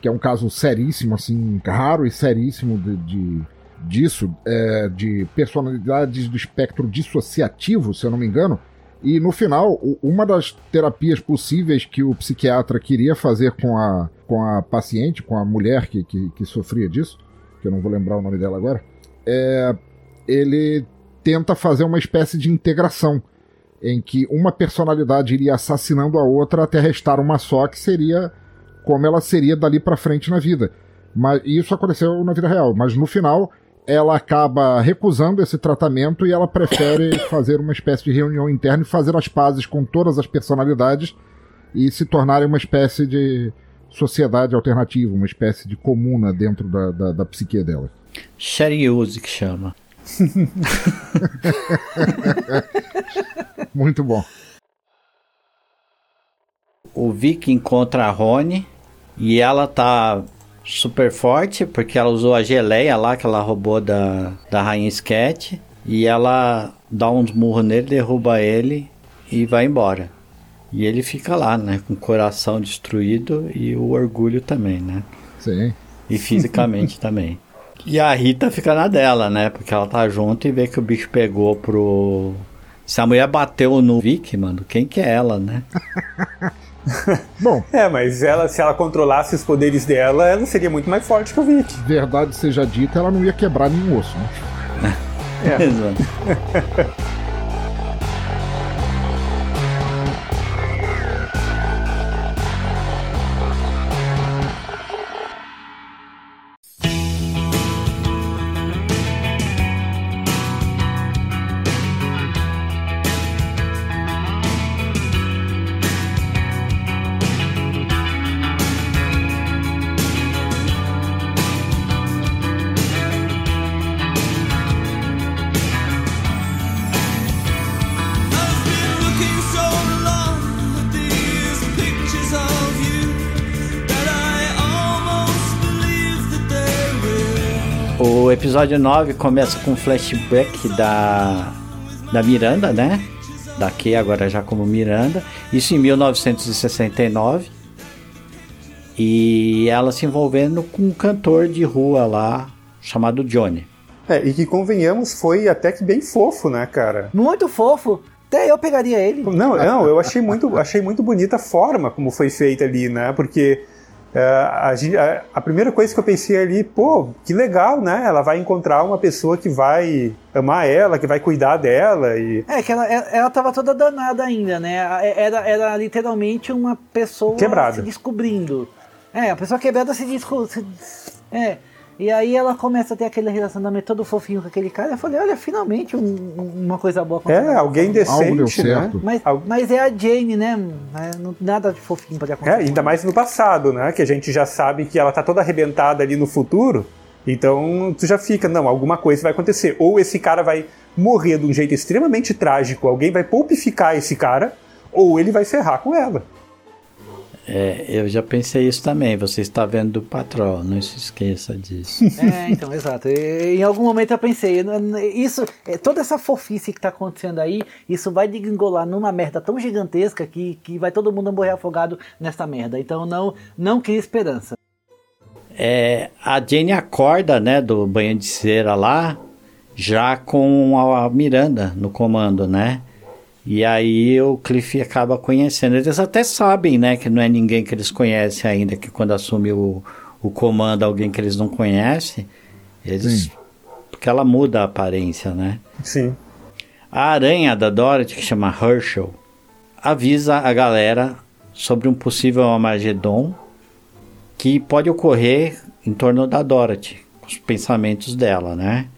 que é um caso seríssimo, assim, raro e seríssimo de, de disso, é, de personalidades do espectro dissociativo, se eu não me engano. E no final, uma das terapias possíveis que o psiquiatra queria fazer com a, com a paciente, com a mulher que, que, que sofria disso, que eu não vou lembrar o nome dela agora, é, ele tenta fazer uma espécie de integração em que uma personalidade iria assassinando a outra até restar uma só, que seria como ela seria dali para frente na vida. Mas isso aconteceu na vida real, mas no final ela acaba recusando esse tratamento e ela prefere fazer uma espécie de reunião interna e fazer as pazes com todas as personalidades e se tornarem uma espécie de sociedade alternativa, uma espécie de comuna dentro da, da, da psique dela. Share use que chama. Muito bom. O Vic encontra a Rony e ela tá super forte porque ela usou a geleia lá que ela roubou da, da Rainha Sketch e ela dá uns murros nele, derruba ele e vai embora. E ele fica lá, né? Com o coração destruído e o orgulho também, né? Sim. E fisicamente também. E a Rita fica na dela, né? Porque ela tá junto e vê que o bicho pegou pro. Se a mulher bateu no Vic, mano, quem que é ela, né? Bom. É, mas ela, se ela controlasse os poderes dela, ela seria muito mais forte que o Vic. Verdade seja dita, ela não ia quebrar nenhum osso, né? É. Exato. Episódio 9 começa com um flashback da, da Miranda, né? Daqui agora já como Miranda. Isso em 1969. E ela se envolvendo com um cantor de rua lá chamado Johnny. É, e que convenhamos, foi até que bem fofo, né, cara? Muito fofo. Até eu pegaria ele. Não, não, eu achei muito, achei muito bonita a forma como foi feita ali, né? Porque a, a, a, primeira coisa que eu pensei ali, pô, que legal, né? Ela vai encontrar uma pessoa que vai amar ela, que vai cuidar dela e... É, que ela, ela tava toda danada ainda, né? Era, era literalmente uma pessoa quebrada. se descobrindo. É, a pessoa quebrada se descobrindo. É, e aí ela começa a ter aquele relacionamento todo fofinho com aquele cara. Eu falei, olha, finalmente um, uma coisa boa. É, alguém decente, né? Mas, mas, é a Jane, né? Nada de fofinho pode acontecer. É, ainda mais no passado, né? Que a gente já sabe que ela tá toda arrebentada ali no futuro. Então tu já fica, não, alguma coisa vai acontecer. Ou esse cara vai morrer de um jeito extremamente trágico, alguém vai pulpificar esse cara, ou ele vai ferrar com ela. É, eu já pensei isso também. Você está vendo do patrão, não se esqueça disso. É, então, exato. E, em algum momento eu pensei, isso, é, toda essa fofice que está acontecendo aí, isso vai degringolar numa merda tão gigantesca que, que vai todo mundo morrer afogado nessa merda. Então não, não cria esperança. É, a Jane acorda, né, do banho de cera lá, já com a Miranda no comando, né? E aí o Cliff acaba conhecendo. Eles até sabem, né, que não é ninguém que eles conhecem ainda, que quando assume o, o comando alguém que eles não conhecem, eles. Sim. Porque ela muda a aparência, né? Sim. A aranha da Dorothy, que chama Herschel, avisa a galera sobre um possível Armagedon que pode ocorrer em torno da Dorothy, com os pensamentos dela, né?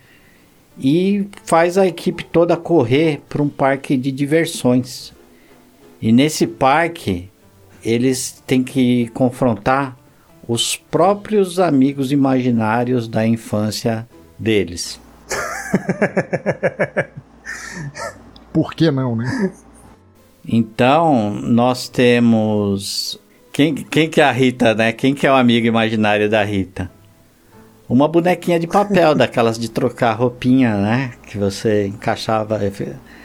E faz a equipe toda correr para um parque de diversões. E nesse parque, eles têm que confrontar os próprios amigos imaginários da infância deles. Por que não, né? Então, nós temos. Quem, quem que é a Rita, né? Quem que é o amigo imaginário da Rita? Uma bonequinha de papel, daquelas de trocar roupinha, né? Que você encaixava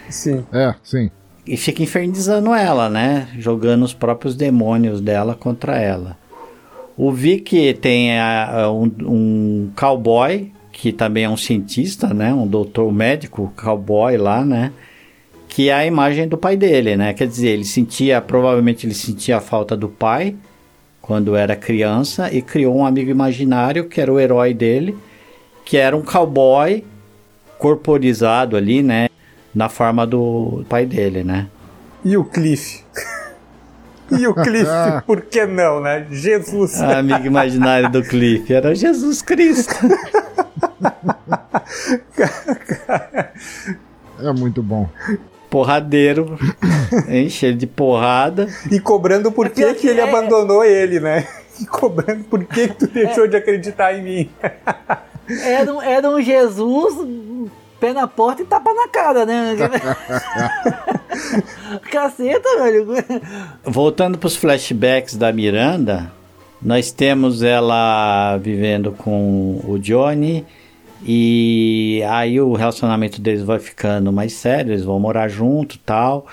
Sim. É, sim. e fica infernizando ela, né? Jogando os próprios demônios dela contra ela. O Vic tem a- a- um, um cowboy, que também é um cientista, né? Um doutor médico, cowboy lá, né? Que é a imagem do pai dele, né? Quer dizer, ele sentia, provavelmente ele sentia a falta do pai quando era criança e criou um amigo imaginário que era o herói dele, que era um cowboy corporizado ali, né? Na forma do pai dele, né? E o Cliff? e o Cliff? Por que não, né? Jesus. A amiga imaginária do Cliff era Jesus Cristo. É muito bom. Porradeiro, enche ele de porrada. E cobrando por que, pior que que ele é- abandonou ele, né? E cobrando por que, que tu deixou de acreditar em mim. Era um, era um Jesus, pé na porta e tapa na cara, né? Caceta, velho. Voltando para os flashbacks da Miranda, nós temos ela vivendo com o Johnny e aí o relacionamento deles vai ficando mais sério, eles vão morar junto tal.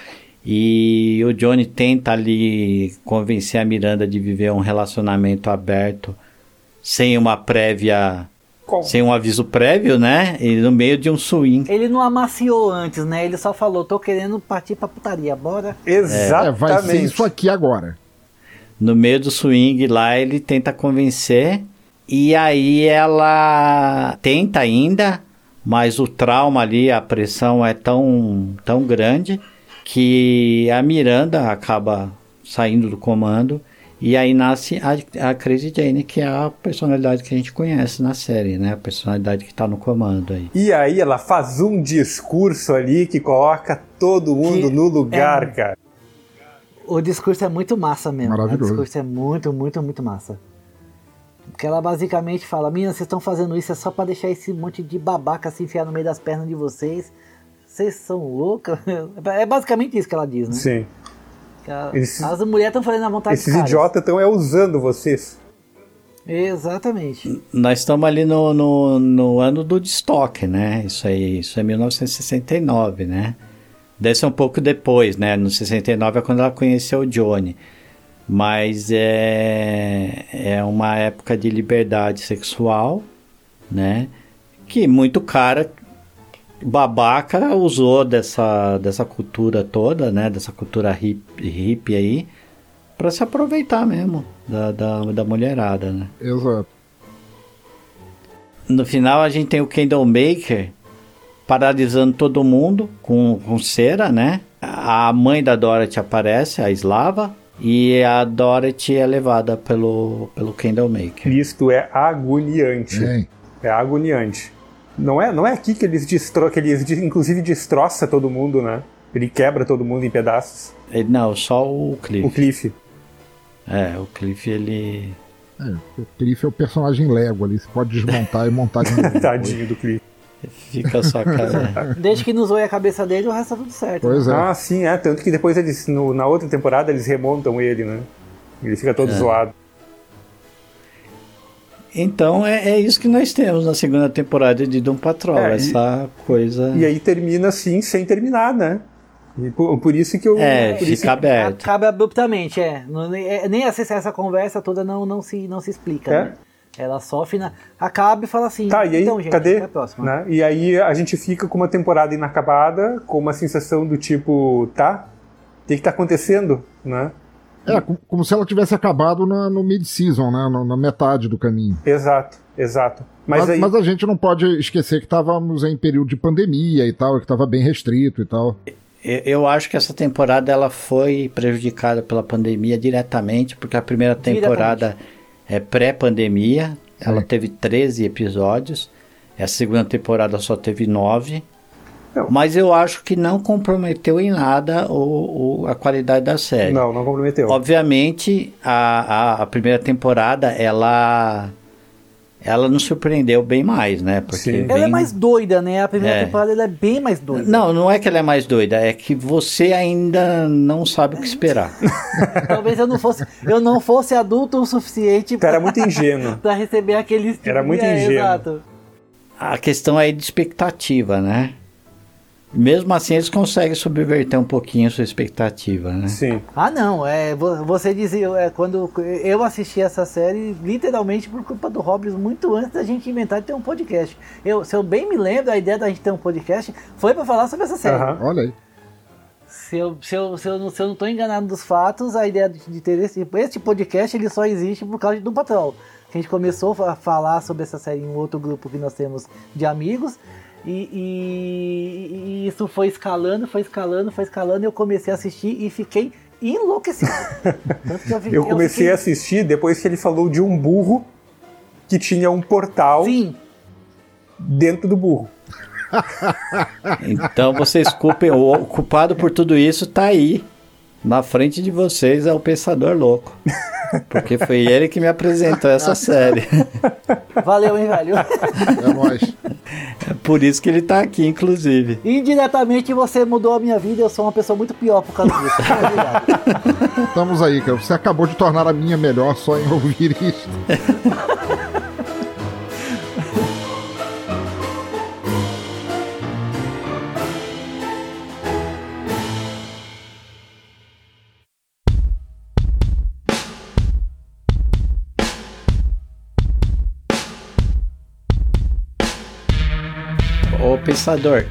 E o Johnny tenta ali convencer a Miranda de viver um relacionamento aberto sem uma prévia, Com- sem um aviso prévio, né? E no meio de um swing. Ele não amaciou antes, né? Ele só falou, tô querendo partir pra putaria, bora. É, Exatamente. vai ser isso aqui agora. no meio do swing lá, ele tenta convencer. E aí ela tenta ainda, mas o trauma ali, a pressão é tão, tão grande que a Miranda acaba saindo do comando. E aí nasce a, a Crazy Jane, que é a personalidade que a gente conhece na série, né? A personalidade que tá no comando aí. E aí ela faz um discurso ali que coloca todo mundo Que no lugar, é- cara. O discurso é muito massa mesmo. Maravilhoso. O discurso é muito, muito, muito massa. Porque ela basicamente fala: Meninas, vocês estão fazendo isso é só pra deixar esse monte de babaca se enfiar no meio das pernas de vocês. Vocês são loucas? É basicamente isso que ela diz, né? Sim. Que ela- Esses- As mulheres estão fazendo a vontade Esses idiotas estão é usando vocês. Exatamente. Nós estamos ali no, no, no ano do destoque, né? Isso aí, isso é 1969, né? Deve ser um pouco depois, né? No 69 é quando ela conheceu o Johnny. Mas é, é uma época de liberdade sexual, né? Que muito cara babaca usou dessa, dessa cultura toda, né? Dessa cultura hippie, hippie aí, para se aproveitar mesmo da, da, da mulherada, né? Exato. No final a gente tem o Kendall Maker paralisando todo mundo com, com cera, né? A mãe da Dorothy aparece, a Slava, e a Dorothy é levada pelo, pelo Kendall Maker. Isto é agoniante. Hein? É agoniante. Não é, não é aqui que eles destro, que eles de- inclusive destroça todo mundo, né? Ele quebra todo mundo em pedaços. Ele- não, só o Cliff. O Cliff. É, o Cliff ele. É, o Cliff é o personagem Lego ali. Você pode desmontar e montar de novo. Tadinho do Cliff. Fica só cara. Desde que não zoe a cabeça dele, o resto tá tudo certo. Pois é. Ah, sim, é. Tanto que depois eles, no- na outra temporada, eles remontam ele, né? Ele fica todo zoado. Então é, é isso que nós temos na segunda temporada de Doom Patrol. É, e- essa coisa. E aí termina assim, sem terminar, né? E por, por isso que eu. É, por isso fica aberto. Acaba abruptamente, é. É, Nem essa, essa conversa toda não, não, se, não se explica, É. né? Ela sofre, na... acaba e fala assim, Tá, e aí, então, gente, cadê? até a próxima. Né? E aí a gente fica com uma temporada inacabada, com uma sensação do tipo, tá? O que, que tá acontecendo? Né? É, com- como se ela tivesse acabado na- no mid-season, né? Na, na metade do caminho. Exato, exato. Mas, Mas, aí. mas a gente não pode esquecer que estávamos em período de pandemia e tal, que estava bem restrito e tal. Eu- Eu acho que essa temporada ela foi prejudicada pela pandemia diretamente, porque a primeira temporada é pré-pandemia, ela teve 13 episódios, a segunda temporada só teve 9. Não. Mas eu acho que não comprometeu em nada o, o- a qualidade da série. Não, não comprometeu. Obviamente, a, a, a primeira temporada, ela ela nos surpreendeu bem mais, né? Porque Sim. Ela é bem- mais doida, né? A primeira É. temporada ela é bem mais doida. Não, não é que ela é mais doida, é que você ainda não sabe o que esperar. Talvez eu não fosse, eu não fosse adulto o suficiente era muito ingênuo. pra receber aquele tipo Era muito é, ingênuo. Exato. A questão aí de expectativa, né? Mesmo assim, eles conseguem subverter um pouquinho a sua expectativa, né? Sim. Ah, não, é, vo- você dizia, é, quando eu assisti essa série, literalmente por culpa do Robles, muito antes da gente inventar de ter um podcast. Eu, se eu bem me lembro, a ideia da gente ter um podcast foi pra falar sobre essa série. Aham. Olha aí. Se, eu, se, eu, se, eu, não- se eu não tô enganado dos fatos, a ideia de, de ter esse, esse podcast ele só existe por causa do Patrol. Que a gente começou a falar sobre essa série em um outro grupo que nós temos de amigos. E, e- e isso foi escalando, foi escalando, foi escalando. E eu comecei a assistir e fiquei enlouquecido. Tanto que eu, fiquei- Eu comecei fiquei- a assistir depois que ele falou de um burro que tinha um portal Sim, dentro do burro. Então vocês culpem, o o culpado por tudo isso tá aí. Na frente de vocês é o Pensador Louco. Porque foi ele que me apresentou essa série. valeu, hein, velho. É nóis. É por isso que ele tá aqui, inclusive. Indiretamente você mudou a minha vida. Eu sou uma pessoa muito pior por causa disso. Muito obrigado. Estamos aí, cara. Você acabou de tornar a minha melhor só em ouvir isso. Pensador,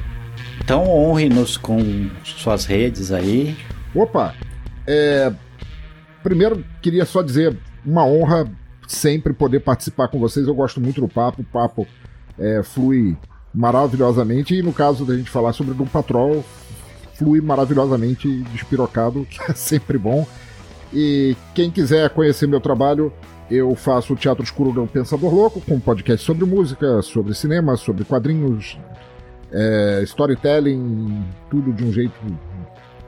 então honre-nos com suas redes aí. Opa! É, Primeiro, queria só dizer uma honra sempre poder participar com vocês. Eu gosto muito do papo. O papo é, flui maravilhosamente. E no caso da gente falar sobre Doom Patrol, flui maravilhosamente despirocado, que é sempre bom. E quem quiser conhecer meu trabalho, eu faço o Teatro Escuro do Pensador Louco, com podcast sobre música, sobre cinema, sobre quadrinhos, é, storytelling, tudo de um jeito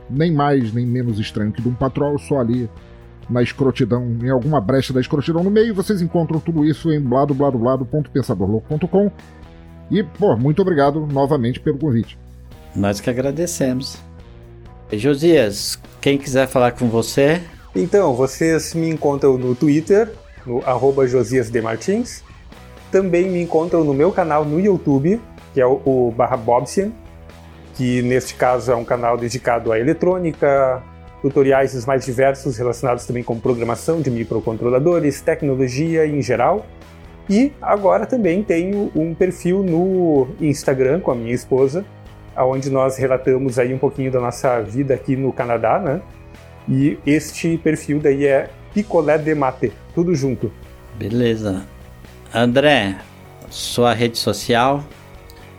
nem mais nem menos estranho que de um patrol, só ali na escrotidão, em alguma brecha da escrotidão no meio. Vocês encontram tudo isso em bladobladoblado.pensadorlouco.com. E, pô, muito obrigado novamente pelo convite. Nós que agradecemos. Josias, quem quiser falar com você, Então, vocês me encontram no Twitter, no arroba Josias de Martins. Também me encontram no meu canal no YouTube, que é o, o barra Bobsian, que neste caso é um canal dedicado à eletrônica, tutoriais os mais diversos relacionados também com programação de microcontroladores, tecnologia em geral. E agora também tenho um perfil no Instagram com a minha esposa, onde nós relatamos aí um pouquinho da nossa vida aqui no Canadá, né? E este perfil daí é Picolé de Mate, tudo junto. beleza. André, sua rede social,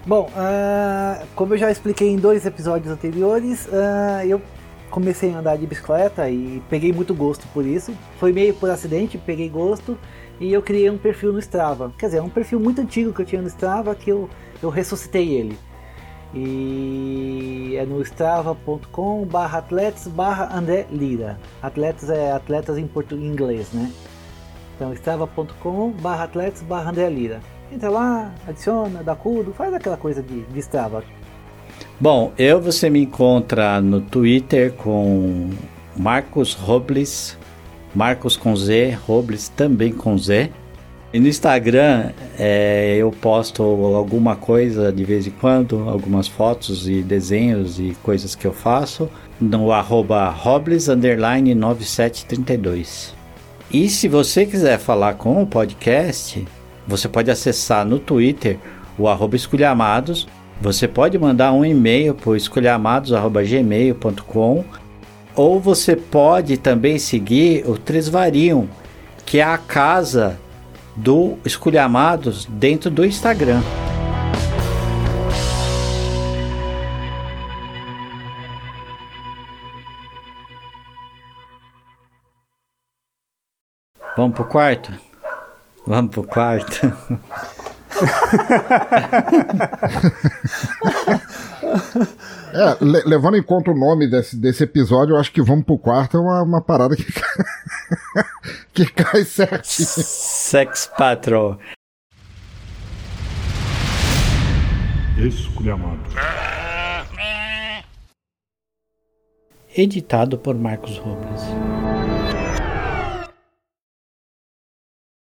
Bom, ah, como eu já expliquei em dois episódios anteriores, ah, eu comecei a andar de bicicleta e peguei muito gosto por isso. Foi meio por acidente, peguei gosto e eu criei um perfil no Strava. Quer dizer, é um perfil muito antigo que eu tinha no Strava que eu, eu ressuscitei ele. E é no strava.com barra atletas barra André Lira. Atletas é atletas em português inglês, né? Então strava.com barra atletas barra André Lira. Entra lá, adiciona, dá cudo, faz aquela coisa de, de Strava. Bom, eu você me encontra no Twitter com Marcos Robles, Marcos com Z, Robles também com Z. E no Instagram é, eu posto alguma coisa de vez em quando, algumas fotos e desenhos e coisas que eu faço no arroba Robles underline 9732. E se você quiser falar com o podcast, você pode acessar no Twitter o arroba esculhamados. Você pode mandar um e-mail para esculhamados.gmail.com ou você pode também seguir o Trisvarium, que é a casa do Esculhamados dentro do Instagram. Vamos pro quarto? Vamos pro quarto. É, le- levando em conta o nome desse, desse episódio, eu acho que vamos pro quarto é uma, uma parada que, que cai certinho. Sex Patrol. Esculhamados. Editado por Marcos Robles.